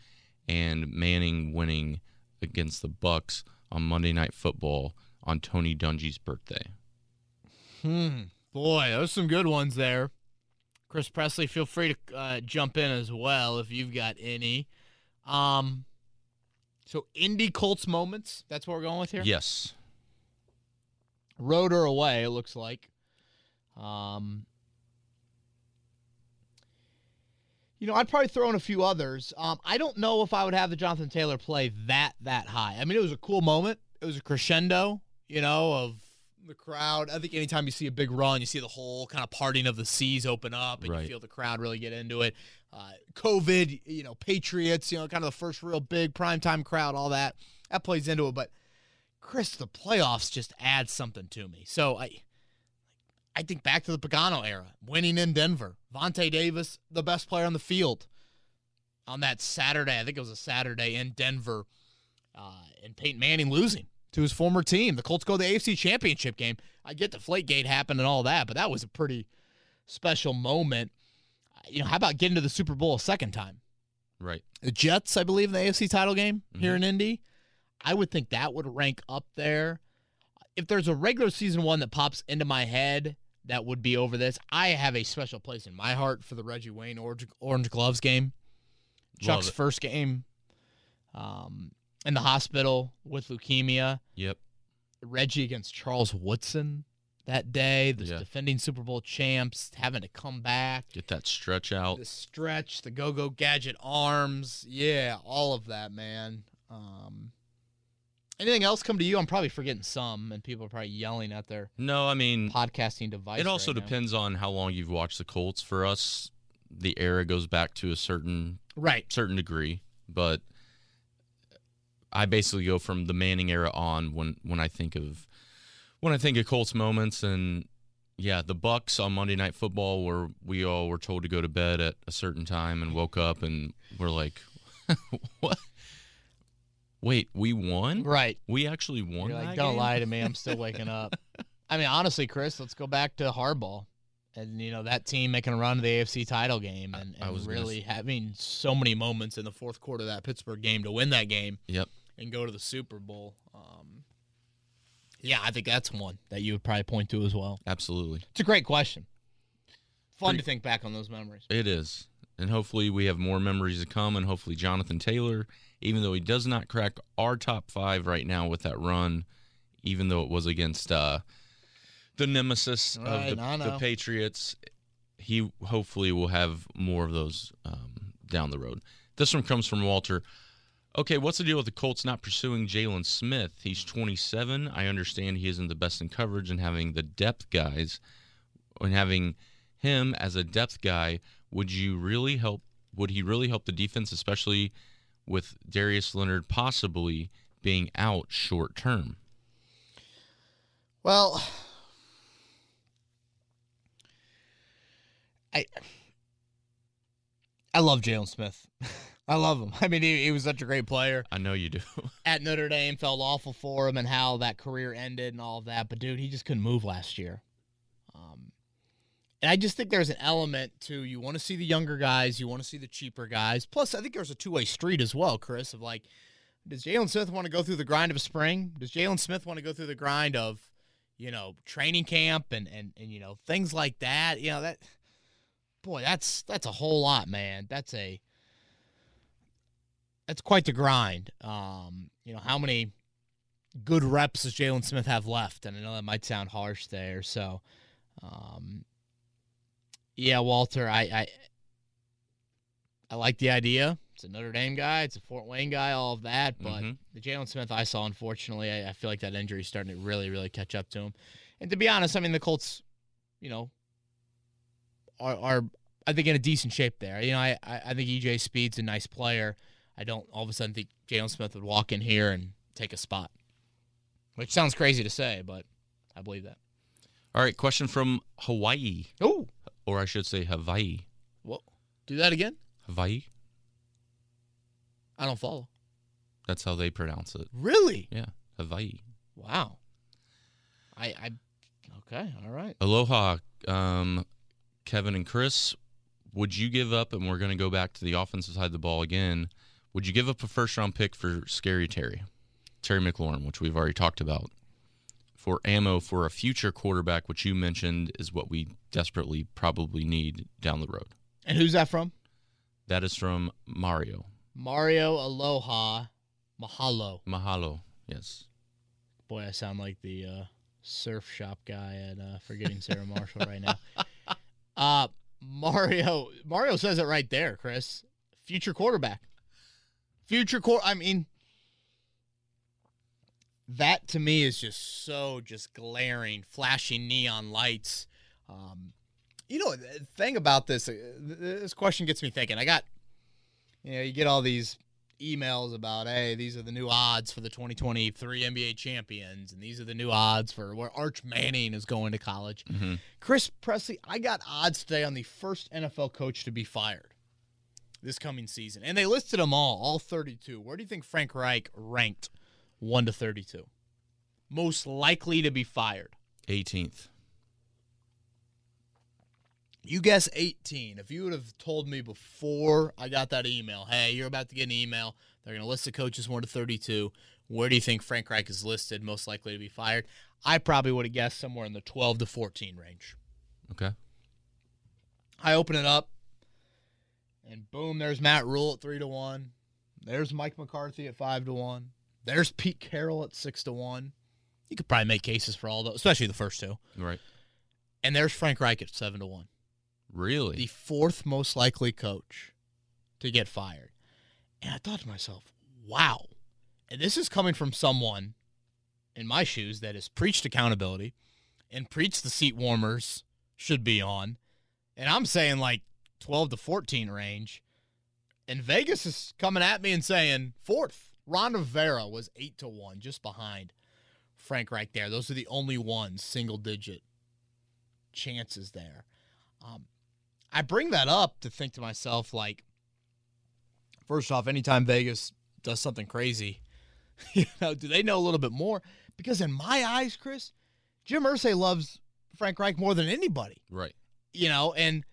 and Manning winning against the Bucs on Monday Night Football on Tony Dungy's birthday. Hmm. Boy, those some good ones there. Chris Presley, feel free to uh, jump in as well if you've got any. Um, so Indy Colts moments. That's what we're going with here. Yes. Road or away, it looks like. Um, you know, I'd probably throw in a few others. Um, I don't know if I would have the Jonathan Taylor play that that high. I mean, it was a cool moment. It was a crescendo, you know, of the crowd. I think anytime you see a big run, you see the whole kind of parting of the seas open up, and Right. you feel the crowd really get into it. Uh, COVID, you know, Patriots, you know, kind of the first real big primetime crowd, all that that plays into it. But Chris, the playoffs just add something to me. So I, I think back to the Pagano era, winning in Denver, Vontae Davis, the best player on the field on that Saturday. I think it was a Saturday in Denver, uh, and Peyton Manning losing to his former team. The Colts go to the AFC Championship game. I get the Flakegate happened and all that, but that was a pretty special moment. You know, how about getting to the Super Bowl a second time? Right. the Jets, I believe, in the AFC title game here Mhm. in Indy. I would think that would rank up there. If there's a regular season one that pops into my head that would be over this, I have a special place in my heart for the Reggie Wayne Orange, Orange Gloves game. Chuck's first game um, in the hospital with leukemia. Yep. Reggie against Charles Woodson that day, the Yeah. defending Super Bowl champs, having to come back Get that stretch out. the stretch, the go go gadget arms, yeah, all of that, man. Um, anything else come to you? I'm probably forgetting some, and people are probably yelling at their No, I mean, podcasting device. it also right now. depends on how long you've watched the Colts. For us, the era goes back to a certain right? certain degree, but I basically go from the Manning era on when when I think of when I think of Colts moments and yeah, the Bucs on Monday Night Football where we all were told to go to bed at a certain time and woke up and we're like, what? Wait, we won? Right. We actually won. You're like, don't game?" lie to me. I'm still waking up. I mean, honestly, Chris, let's go back to Harbaugh. And you know that team making a run to the AFC title game, and, I and was gonna really having so many moments in the fourth quarter of that Pittsburgh game to win that game. Yep. and go to the Super Bowl. Um, yeah, I think that's one that you would probably point to as well. Absolutely. It's a great question. Fun Pretty- to think back on those memories. It is. And hopefully we have more memories to come and hopefully Jonathan Taylor, even though he does not crack our top five right now with that run, even though it was against uh the nemesis Right, of the, the. Patriots, he hopefully will have more of those um, down the road. This one comes from Walter. Okay, what's the deal with the Colts not pursuing Jaylon Smith? He's 27. I understand he isn't the best in coverage and having the depth guys and having him as a depth guy, would you really help? Would he really help the defense, especially with Darius Leonard possibly being out short term? Well, I I love Jaylon Smith. I love him. I mean, he, he was such a great player I know you do. at Notre Dame. Felt awful for him and how that career ended and all of that. But dude, he just couldn't move last year. And I just think there's an element to you want to see the younger guys, you want to see the cheaper guys. Plus, I think there's a two way street as well, Chris. Of like, does Jaylon Smith want to go through the grind of spring? Does Jaylon Smith want to go through the grind of, you know, training camp and and and you know things like that? You know that, boy, that's that's a whole lot, man. That's a that's quite the grind. Um, you know, how many good reps does Jaylon Smith have left? And I know that might sound harsh there. So, um, yeah, Walter, I, I, I like the idea. It's a Notre Dame guy. It's a Fort Wayne guy. All of that, but Mhm. the Jaylon Smith I saw, unfortunately, I, I feel like that injury is starting to really, really catch up to him. And to be honest, I mean the Colts, you know, are are I think in a decent shape there. You know, I I, I think EJ Speed's a nice player. I don't all of a sudden think Jaylon Smith would walk in here and take a spot, which sounds crazy to say, but I believe that. All right, question from Hawaii, Oh, or I should say Hawaii. well, do that again. Hawaii? I don't follow. That's how they pronounce it. Really? Yeah, Hawaii. Wow. I I okay. All right. Aloha, um, Kevin and Chris. Would you give up? And we're going to go back to the offensive side of the ball again. Would you give up a first round pick for Scary Terry, Terry McLaurin, which we've already talked about, for ammo for a future quarterback, which you mentioned is what we desperately probably need down the road. And who's that from? That is from Mario. Mario Aloha Mahalo. Mahalo. Yes. Boy, I sound like the uh, surf shop guy at uh, Forgetting Sarah Marshall right now. Uh, Mario Mario says it right there, Chris. Future quarterback. Future core. I mean, that to me is just so just glaring, flashing neon lights. Um, you know, the thing about this, uh, this question gets me thinking. I got, you know, you get all these emails about, hey, these are the new odds for the 2023 NBA champions, and these are the new odds for where Arch Manning is going to college. Mhm. Chris Presley, I got odds today on the first NFL coach to be fired this coming season, and they listed them all, all 32. Where do you think Frank Reich ranked 1 to 32? Most likely to be fired. 18th. You guess 18. If you would have told me before I got that email, hey, you're about to get an email, they're going to list the coaches 1 to 32. Where do you think Frank Reich is listed most likely to be fired? I probably would have guessed somewhere in the 12 to 14 range. Okay. I open it up, and boom, there's Matt Rhule at 3 to 1. There's Mike McCarthy at 5 to 1. There's Pete Carroll at 6 to 1. You could probably make cases for all those, especially the first two. Right. And there's Frank Reich at 7 to 1. Really? the fourth most likely coach to get fired. And I thought to myself, wow. And this is coming from someone in my shoes that has preached accountability and preached the seat warmers should be on. And I'm saying like 12 to 14 range. And Vegas is coming at me and saying fourth. Ron Rivera was 8 to 1, just behind Frank right there. Those are the only ones, single digit chances there. Um, I bring that up to think to myself, like, first off, anytime Vegas does something crazy, you know, do they know a little bit more? Because in my eyes, Chris, Jim Irsay loves Frank Reich more than anybody. right. You know, and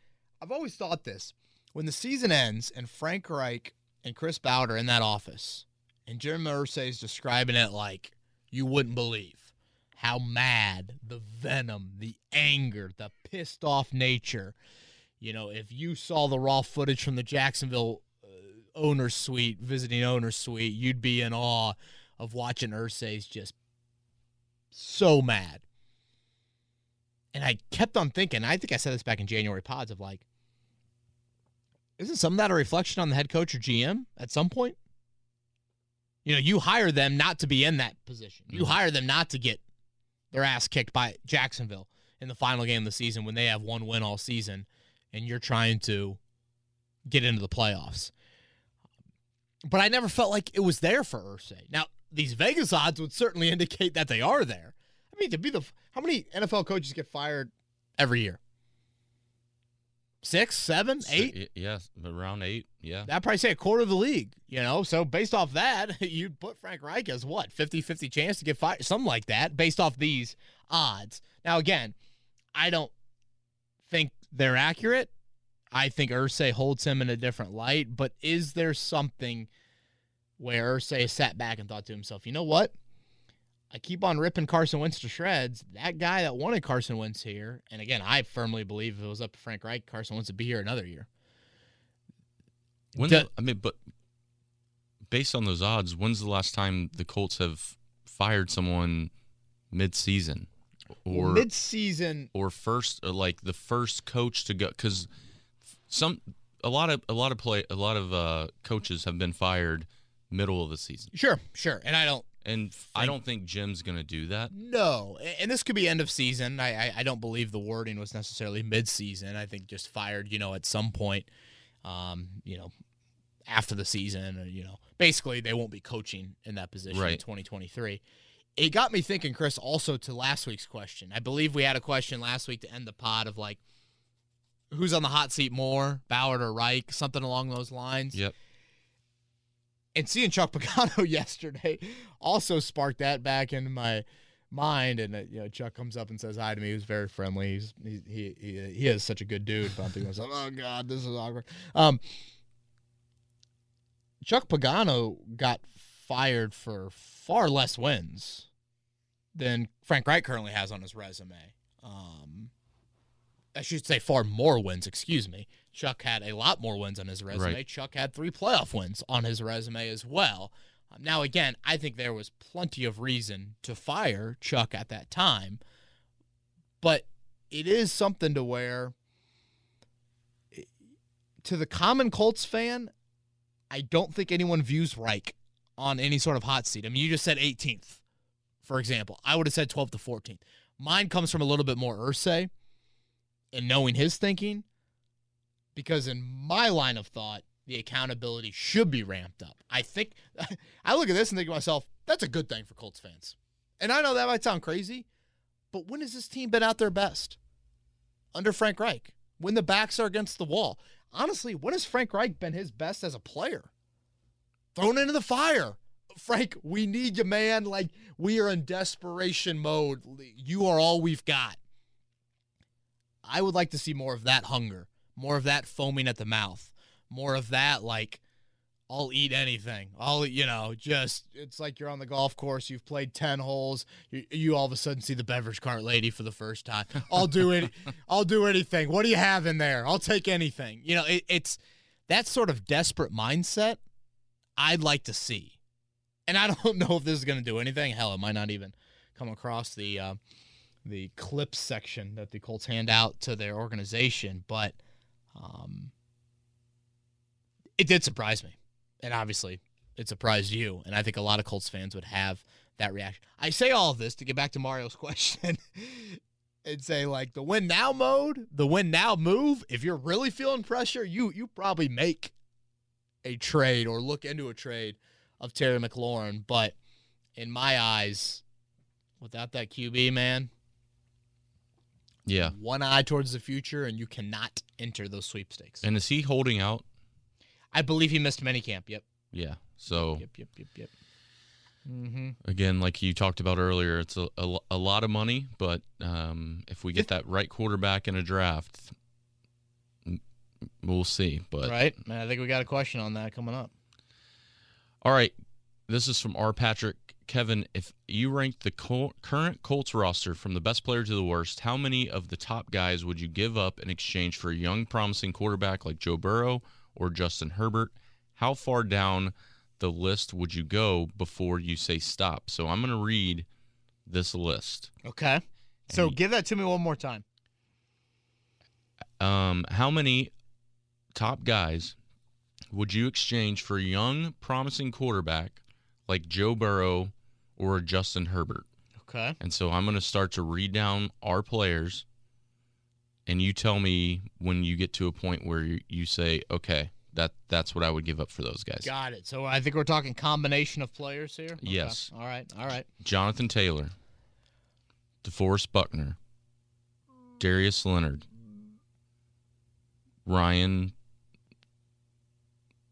I've always thought this: when the season ends and Frank Reich and Chris Ballard in that office, and Jim is describing it like you wouldn't believe how mad, the venom, the anger, the pissed off nature. You know, if you saw the raw footage from the Jacksonville uh, owner's suite, visiting owner's suite, you'd be in awe of watching Irsay's just so mad. And I kept on thinking, I think I said this back in January pods of like, isn't some of that a reflection on the head coach or GM at some point? You know, you hire them not to be in that position. You Mhm. hire them not to get their ass kicked by Jacksonville in the final game of the season when they have one win all season and you're trying to get into the playoffs. But I never felt like it was there for Irsay. Now, these Vegas odds would certainly indicate that they are there. I mean, to be the how many NFL coaches get fired every year? Six, seven, eight? yes, around eight. Yeah. I'd probably say a quarter of the league, you know? So based off that, you'd put Frank Reich as what, 50-50 chance to get fired? Something like that, based off these odds. Now, again, I don't think they're accurate. I think Irsay holds him in a different light, but is there something where Irsay sat back and thought to himself, you know what? I keep on ripping Carson Wentz to shreds. That guy that wanted Carson Wentz here, and again, I firmly believe if it was up to Frank Reich, Carson Wentz would be here another year. When the, I mean, but based on those odds, when's the last time the Colts have fired someone mid-season or mid-season, or first or like the first coach to go because some a lot of a lot of play a lot of uh, coaches have been fired middle of the season, sure, sure, and I don't and I don't think Jim's gonna do that. No, and this could be end of season. I, I I don't believe the wording was necessarily mid-season. I think just fired, you know, at some point, um, you know, after the season, or you know, basically they won't be coaching in that position in Right. 2023. It got me thinking, Chris, also to last week's question. I believe we had a question last week to end the pod of like, who's on the hot seat more, Ballard or Reich, something along those lines. Yep. And seeing Chuck Pagano yesterday also sparked that back into my mind. And uh, you know, Chuck comes up and says hi to me. He was very friendly. He's he he he, is such a good dude. But I'm thinking oh god, this is awkward. Um, Chuck Pagano got fired for far less wins than Frank Reich currently has on his resume. Um, I should say far more wins, excuse me. Chuck had a lot more wins on his resume. Right. Chuck had three playoff wins on his resume as well. Um, now, again, I think there was plenty of reason to fire Chuck at that time, but it is something to where, to the common Colts fan, I don't think anyone views Reich on any sort of hot seat. I mean, you just said 18th, for example. I would have said 12th to 14th. Mine comes from a little bit more Irsay and knowing his thinking, because in my line of thought, the accountability should be ramped up. I think I look at this and think to myself, that's a good thing for Colts fans. And I know that might sound crazy, but when has this team been out their best? Under Frank Reich. When the backs are against the wall. Honestly, when has Frank Reich been his best as a player? Thrown into the fire. Frank, we need you, man. Like, we are in desperation mode. You are all we've got. I would like to see more of that hunger, more of that foaming at the mouth, more of that, like, I'll eat anything. I'll, you know, just, it's like you're on the golf course, you've played 10 holes, you, you all of a sudden see the beverage cart lady for the first time. I'll do it. I'll do anything. What do you have in there? I'll take anything. You know, it, it's that sort of desperate mindset I'd like to see. And I don't know if this is going to do anything. Hell, it might not even come across the uh, the clips section that the Colts hand out to their organization, but um, it did surprise me, and obviously it surprised you. And I think a lot of Colts fans would have that reaction. I say all of this to get back to Mario's question. And say like the win now mode, the win now move. If you're really feeling pressure, you you probably make a trade or look into a trade of Terry McLaurin. But in my eyes, without that QB, man, Yeah. one eye towards the future, and you cannot enter those sweepstakes. And is he holding out? I believe he missed minicamp. Yep. Yeah. So Yep. Yep. Yep. Yep. Mm-hmm. again, like you talked about earlier, it's a, a, a lot of money, but um, if we get that right quarterback in a draft, we'll see. But Right. Man, I think we got a question on that coming up. all right, this is from R. Patrick. Kevin, if you ranked the Col- current Colts roster from the best player to the worst, how many of the top guys would you give up in exchange for a young, promising quarterback like Joe Burrow or Justin Herbert? How far down the list would you go before you say stop? So I'm going to read this list. Okay. So And- give that to me one more time. Um, how many top guys would you exchange for a young, promising quarterback like Joe Burrow or Justin Herbert? Okay. And so I'm going to start to read down our players, and you tell me when you get to a point where you, you say, okay, that that's what I would give up for those guys. Got it. So I think we're talking combination of players here. Okay. Yes. All right. All right. Jonathan Taylor, DeForest Buckner, Darius Leonard, Ryan,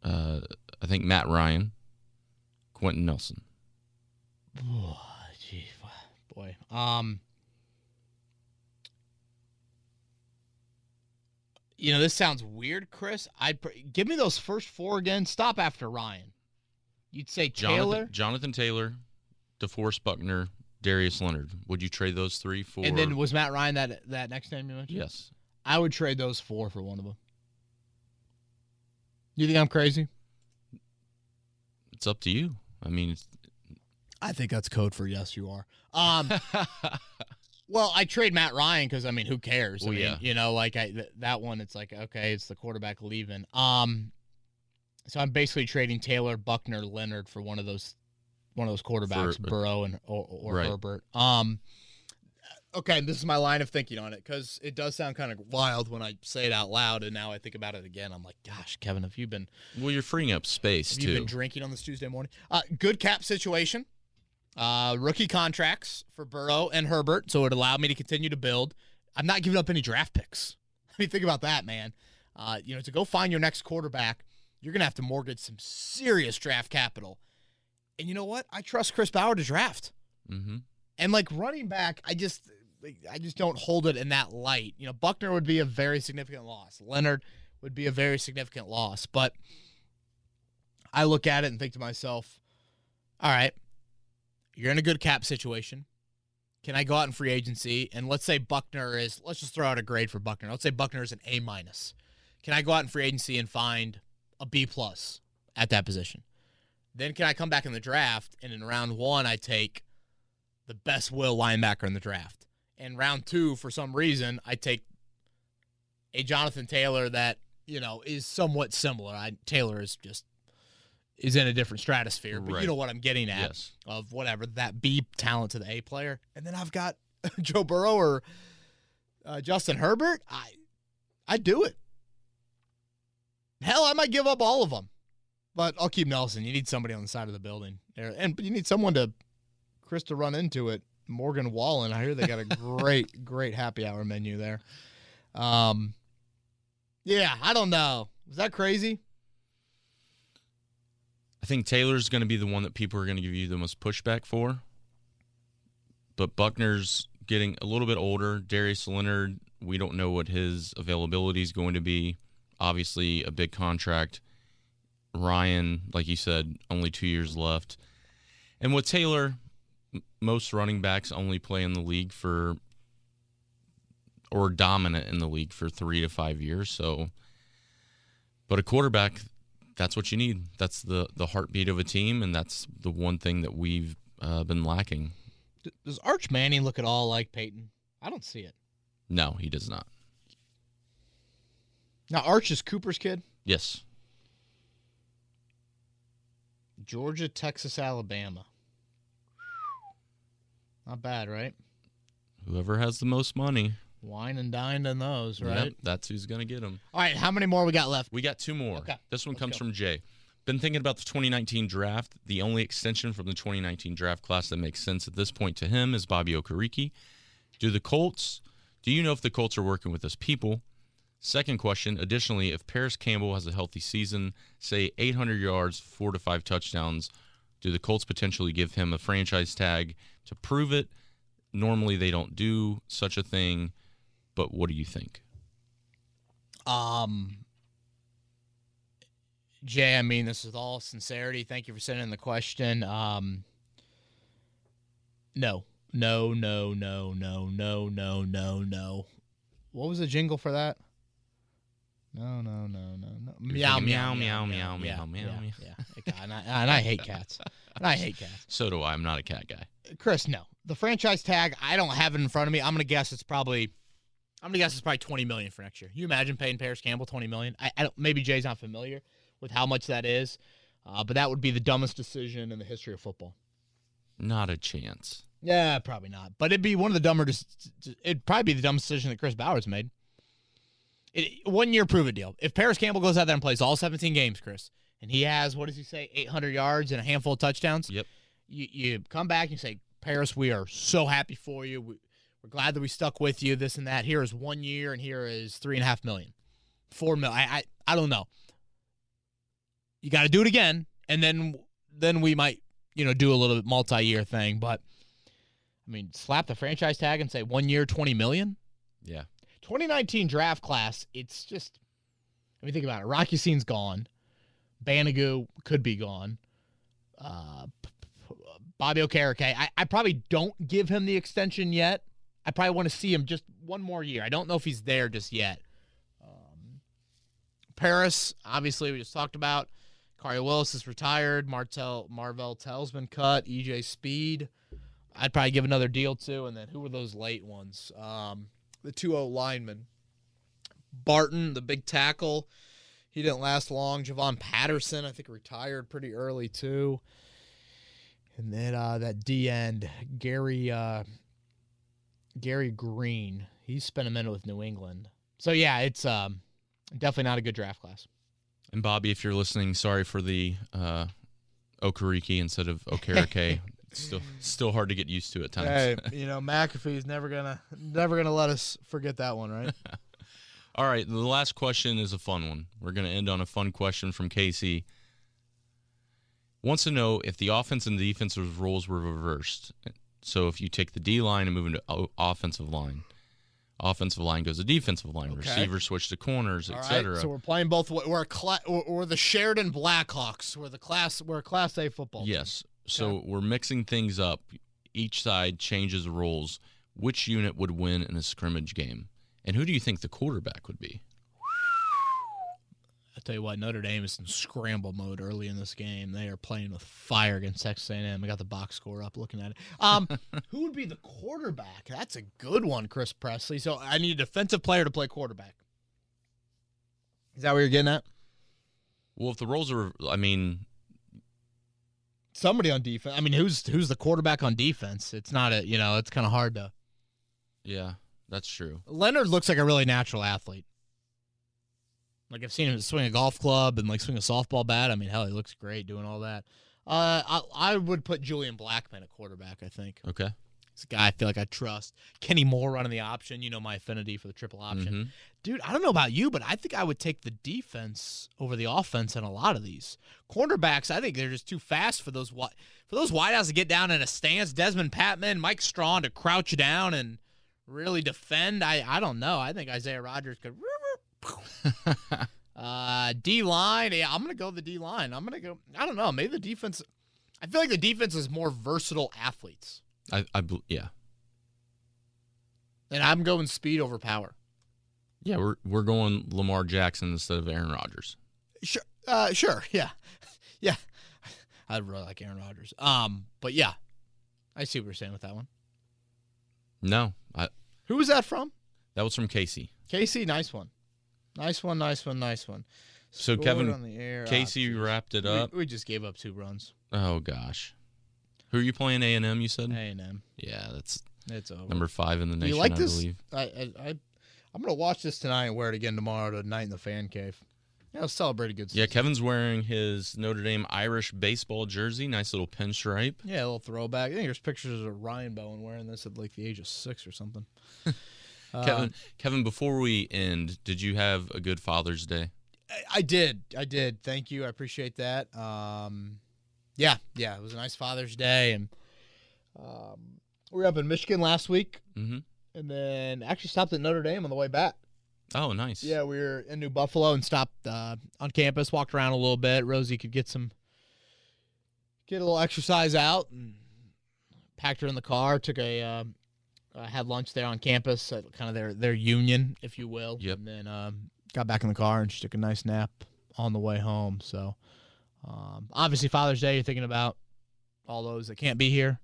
uh, I think Matt Ryan, Quenton Nelson. Oh, gee, boy. Um, you know, this sounds weird, Chris. I'd pr- give me those first four again. Stop after Ryan. You'd say Taylor, Jonathan, Jonathan Taylor, DeForest Buckner, Darius Leonard. Would you trade those three for? and then was Matt Ryan that that next name you mentioned? yes. I would trade those four for one of them. You think I'm crazy? It's up to you. I mean, it's, I think that's code for yes, you are. Um, well, I trade Matt Ryan because I mean, who cares? I mean, yeah. you know, like I th- that one. It's like okay, it's the quarterback leaving. Um, so I'm basically trading Taylor, Buckner, Leonard for one of those, one of those quarterbacks, For- Burrow and or, or Right. Herbert. Um, okay, this is my line of thinking on it because it does sound kind of wild when I say it out loud, and now I think about it again. I'm like, gosh, Kevin, have you been well, you're freeing up space have too. been drinking on this Tuesday morning? Uh, good cap situation. Uh, rookie contracts for Burrow and Herbert, so it allowed me to continue to build. I'm not giving up any draft picks. I mean, think about that, man. Uh, you know, to go find your next quarterback, you're gonna have to mortgage some serious draft capital. And you know what? I trust Chris Ballard to draft. mm-hmm. And like running back, I just I just don't hold it in that light. You know, Buckner would be a very significant loss. Leonard would be a very significant loss. But I look at it and think to myself, all right, you're in a good cap situation. can I go out in free agency and let's say Buckner is let's just throw out a grade for Buckner. Let's say Buckner is an A minus. Can I go out in free agency and find a B plus at that position? Then can I come back in the draft and in round one I take the best will linebacker in the draft. And round two, for some reason, I take a Jonathan Taylor that, you know, is somewhat similar. I Taylor is just is in a different stratosphere, but Right. you know what I'm getting at Yes. of whatever that B talent to the A player, and then I've got Joe Burrow or uh, Justin Herbert. I I do it. Hell, I might give up all of them, but I'll keep Nelson. You need somebody on the side of the building, there, and you need someone to Chris to run into it. Morgan Wallen. I hear they got a great, great happy hour menu there. Um, yeah, I don't know. Was that crazy? I think Taylor's going to be the one that people are going to give you the most pushback for. But Buckner's getting a little bit older. Darius Leonard, we don't know what his availability is going to be. Obviously, a big contract. Ryan, like you said, only two years left. And with Taylor, most running backs only play in the league for or dominant in the league for three to five years. So, but a quarterback, that's what you need. That's the the heartbeat of a team, and that's the one thing that we've uh, been lacking. Does Arch Manning look at all like Peyton? I don't see it. No, he does not. Now Arch is Cooper's kid. Yes, Georgia, Texas, Alabama. Not bad, right? whoever has the most money, Wine and dined on those, right? yep, that's who's going to get them. All right, how many more we got left? We got two more. Okay, This one let's comes go. from Jay. Been thinking about the 2019 draft. The only extension from the 2019 draft class that makes sense at this point to him is Bobby Okereke. Do the Colts? Do you know if the Colts are working with us people? Second question. Additionally, if Parris Campbell has a healthy season, say 800 yards, four to five touchdowns, do the Colts potentially give him a franchise tag to prove it? Normally, they don't do such a thing, but what do you think? Um, Jay, I mean this with all sincerity. Thank you for sending the question. Um, no, no, no, no, no, no, no, no, no. What was the jingle for that? No, no, no, no, no. Meow, meow, meow, meow, meow, meow, meow, meow, yeah, yeah. And I, and I hate cats. And I hate cats. So do I. I'm not a cat guy. Chris, no. The franchise tag, I don't have it in front of me. I'm gonna guess it's probably I'm gonna guess it's probably 20 million for next year. You imagine paying Parris Campbell 20 million? I, I don't maybe Jay's not familiar with how much that is. Uh, but that would be the dumbest decision in the history of football. Not a chance. Yeah, probably not. But it'd be one of the dumber. It'd probably be the dumbest decision that Chris Bowers made. It, one year prove it deal. If Parris Campbell goes out there and plays all 17 games, Chris, and he has what does he say, 800 yards and a handful of touchdowns. Yep. You you come back and you say, Parris, we are so happy for you. We, we're glad that we stuck with you. This and that. Here is one year, and here is three and a half million, four mil. I I, I don't know. You got to do it again, and then then we might you know do a little multi-year thing. But I mean, slap the franchise tag and say one year, twenty million. Yeah. 2019 draft class, it's just, I mean, think about it. Rock Ya-Sin's gone. Banogu could be gone. Uh, Bobby Okereke, I, I probably don't give him the extension yet. I probably want to see him just one more year. I don't know if he's there just yet. Um, Parris, obviously, we just talked about. Khari Willis is retired. Martel Marvell Tell's been cut. EJ Speed, I'd probably give another deal to. And then who were those late ones? Um, the 2-0 lineman. Barton, the big tackle. He didn't last long. Javon Patterson, I think, retired pretty early too. And then uh, that D end, Gerri uh, Gerri Green. He spent a minute with New England. So yeah, it's um, definitely not a good draft class. And Bobby, if you're listening, sorry for the uh, Okariki instead of Okereke. Still mm. still hard to get used to at times. Hey, you know McAfee's never gonna never gonna let us forget that one, right? All right, the last question is a fun one. We're going to end on a fun question from Casey. Wants to know if the offense and the defensive roles were reversed. So if you take the D line and move into offensive line, offensive line goes to defensive line, Okay. receiver switch to corners, All right, etc. so we're playing both. We're a cla- we're, the Sheridan Blackhawks. We're the class. We're a Class A football. Yes. So we're mixing things up. each side changes rules, which unit would win in a scrimmage game? And who do you think the quarterback would be? I tell you what, Notre Dame is in scramble mode early in this game. They are playing with fire against Texas A&M. I got the box score up, looking at it. Um, who would be the quarterback? That's a good one, Chris Presley. So I need a defensive player to play quarterback. Is that what you're getting at? Well, if the roles are, I mean, Somebody on defense. I mean, who's who's the quarterback on defense? It's not a you know, it's kind of hard to. yeah, that's true. Leonard looks like a really natural athlete. Like I've seen him swing a golf club and like swing a softball bat. I mean, hell, he looks great doing all that. Uh, I I would put Julian Blackmon at quarterback. I think Okay. he's a guy I feel like I trust. Kenny Moore running the option. You know my affinity for the triple option. Mhm. Dude, I don't know about you, but I think I would take the defense over the offense in a lot of these cornerbacks. I think they're just too fast for those for those wideouts to get down in a stance. Dezmon Patmon, Mike Strachan to crouch down and really defend. I I don't know. I think Isaiah Rogers could. uh, D line. Yeah, I'm gonna go the D line. I'm gonna go. I don't know. Maybe the defense. I feel like the defense is more versatile athletes, I, I, yeah, and I'm going speed over power. Yeah. We're we're going Lamar Jackson instead of Aaron Rodgers. Sure. Uh, sure. Yeah. Yeah. I really like Aaron Rodgers. Um, but yeah, I see what you're saying with that one. No, I, Who was that from? that was from Casey. Casey. Nice one. Nice one. Nice one. Nice one. So, Scored Kevin, on the air. Casey geez. wrapped it up. We, just gave up two runs. Oh gosh, who are you playing? A and M. You said. A and M. Yeah, that's It's over. number five in the Do nation. you like I this? believe. I, I, I, I'm gonna watch this tonight and wear it again tomorrow tonight in the fan cave. Yeah, let's celebrate a good. Yeah. Kevin's wearing his Notre Dame Irish baseball jersey. Nice little pinstripe. Yeah, a little throwback. I think there's pictures of Ryan Bowen wearing this at like the age of six or something. Kevin, Kevin, before we end, did you have a good Father's Day? I, I did. I did. Thank you. I appreciate that. Um, yeah, yeah. It was a nice Father's Day, and um, we were up in Michigan last week, Mm-hmm. And then actually stopped at Notre Dame on the way back. Oh, nice. Yeah, we were in New Buffalo and stopped uh, on campus, walked around a little bit. Rosie could get some, get a little exercise out, and packed her in the car. Took a, uh, uh, had lunch there on campus at kind of their their union, if you will. Yep. And then um, got back in the car and she took a nice nap on the way home. So, um, obviously Father's Day, you're thinking about all those that can't be here,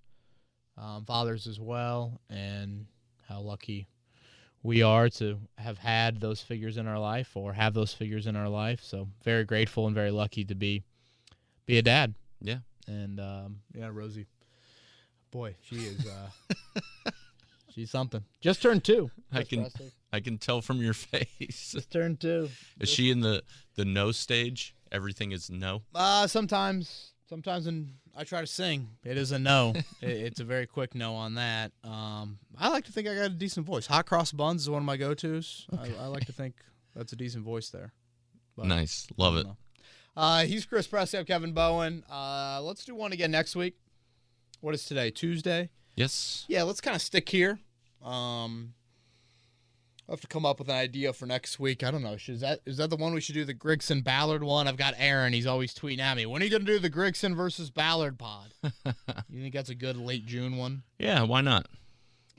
um, fathers as well, and how lucky we are to have had those figures in our life or have those figures in our life. So very grateful and very lucky to be be a dad. Yeah. And um, yeah, Rosie, boy, she is uh, she's something. Just turned two. I can- Presley. I can tell from your face. Just turned two. Is she in the the no stage? Everything is no. Uh, sometimes, sometimes when I try to sing, it is a no. it, it's a very quick no on that. Um, I like to think I got a decent voice. Hot cross buns is one of my go-tos. I, I like to think that's a decent voice there. But Nice. Love it. Uh, he's Chris Presley. I'm Kevin Bowen. Uh, let's do one again next week. What is today? Tuesday. Yes. Yeah, let's kind of stick here. Um, I'll have to come up with an idea for next week. I don't know. Should, is that is that the one we should do? The Grigson Ballard one? I've got Aaron. He's always tweeting at me. When are you going to do the Grigson versus Ballard pod? you think that's a good late June one? Yeah. Why not?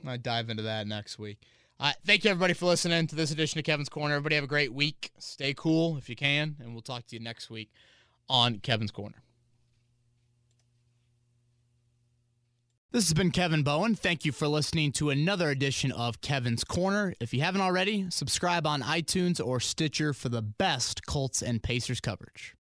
I dive into that next week. Uh, thank you, everybody, for listening to this edition of Kevin's Corner. Everybody have a great week. Stay cool if you can, and we'll talk to you next week on Kevin's Corner. This has been Kevin Bowen. Thank you for listening to another edition of Kevin's Corner. If you haven't already, subscribe on iTunes or Stitcher for the best Colts and Pacers coverage.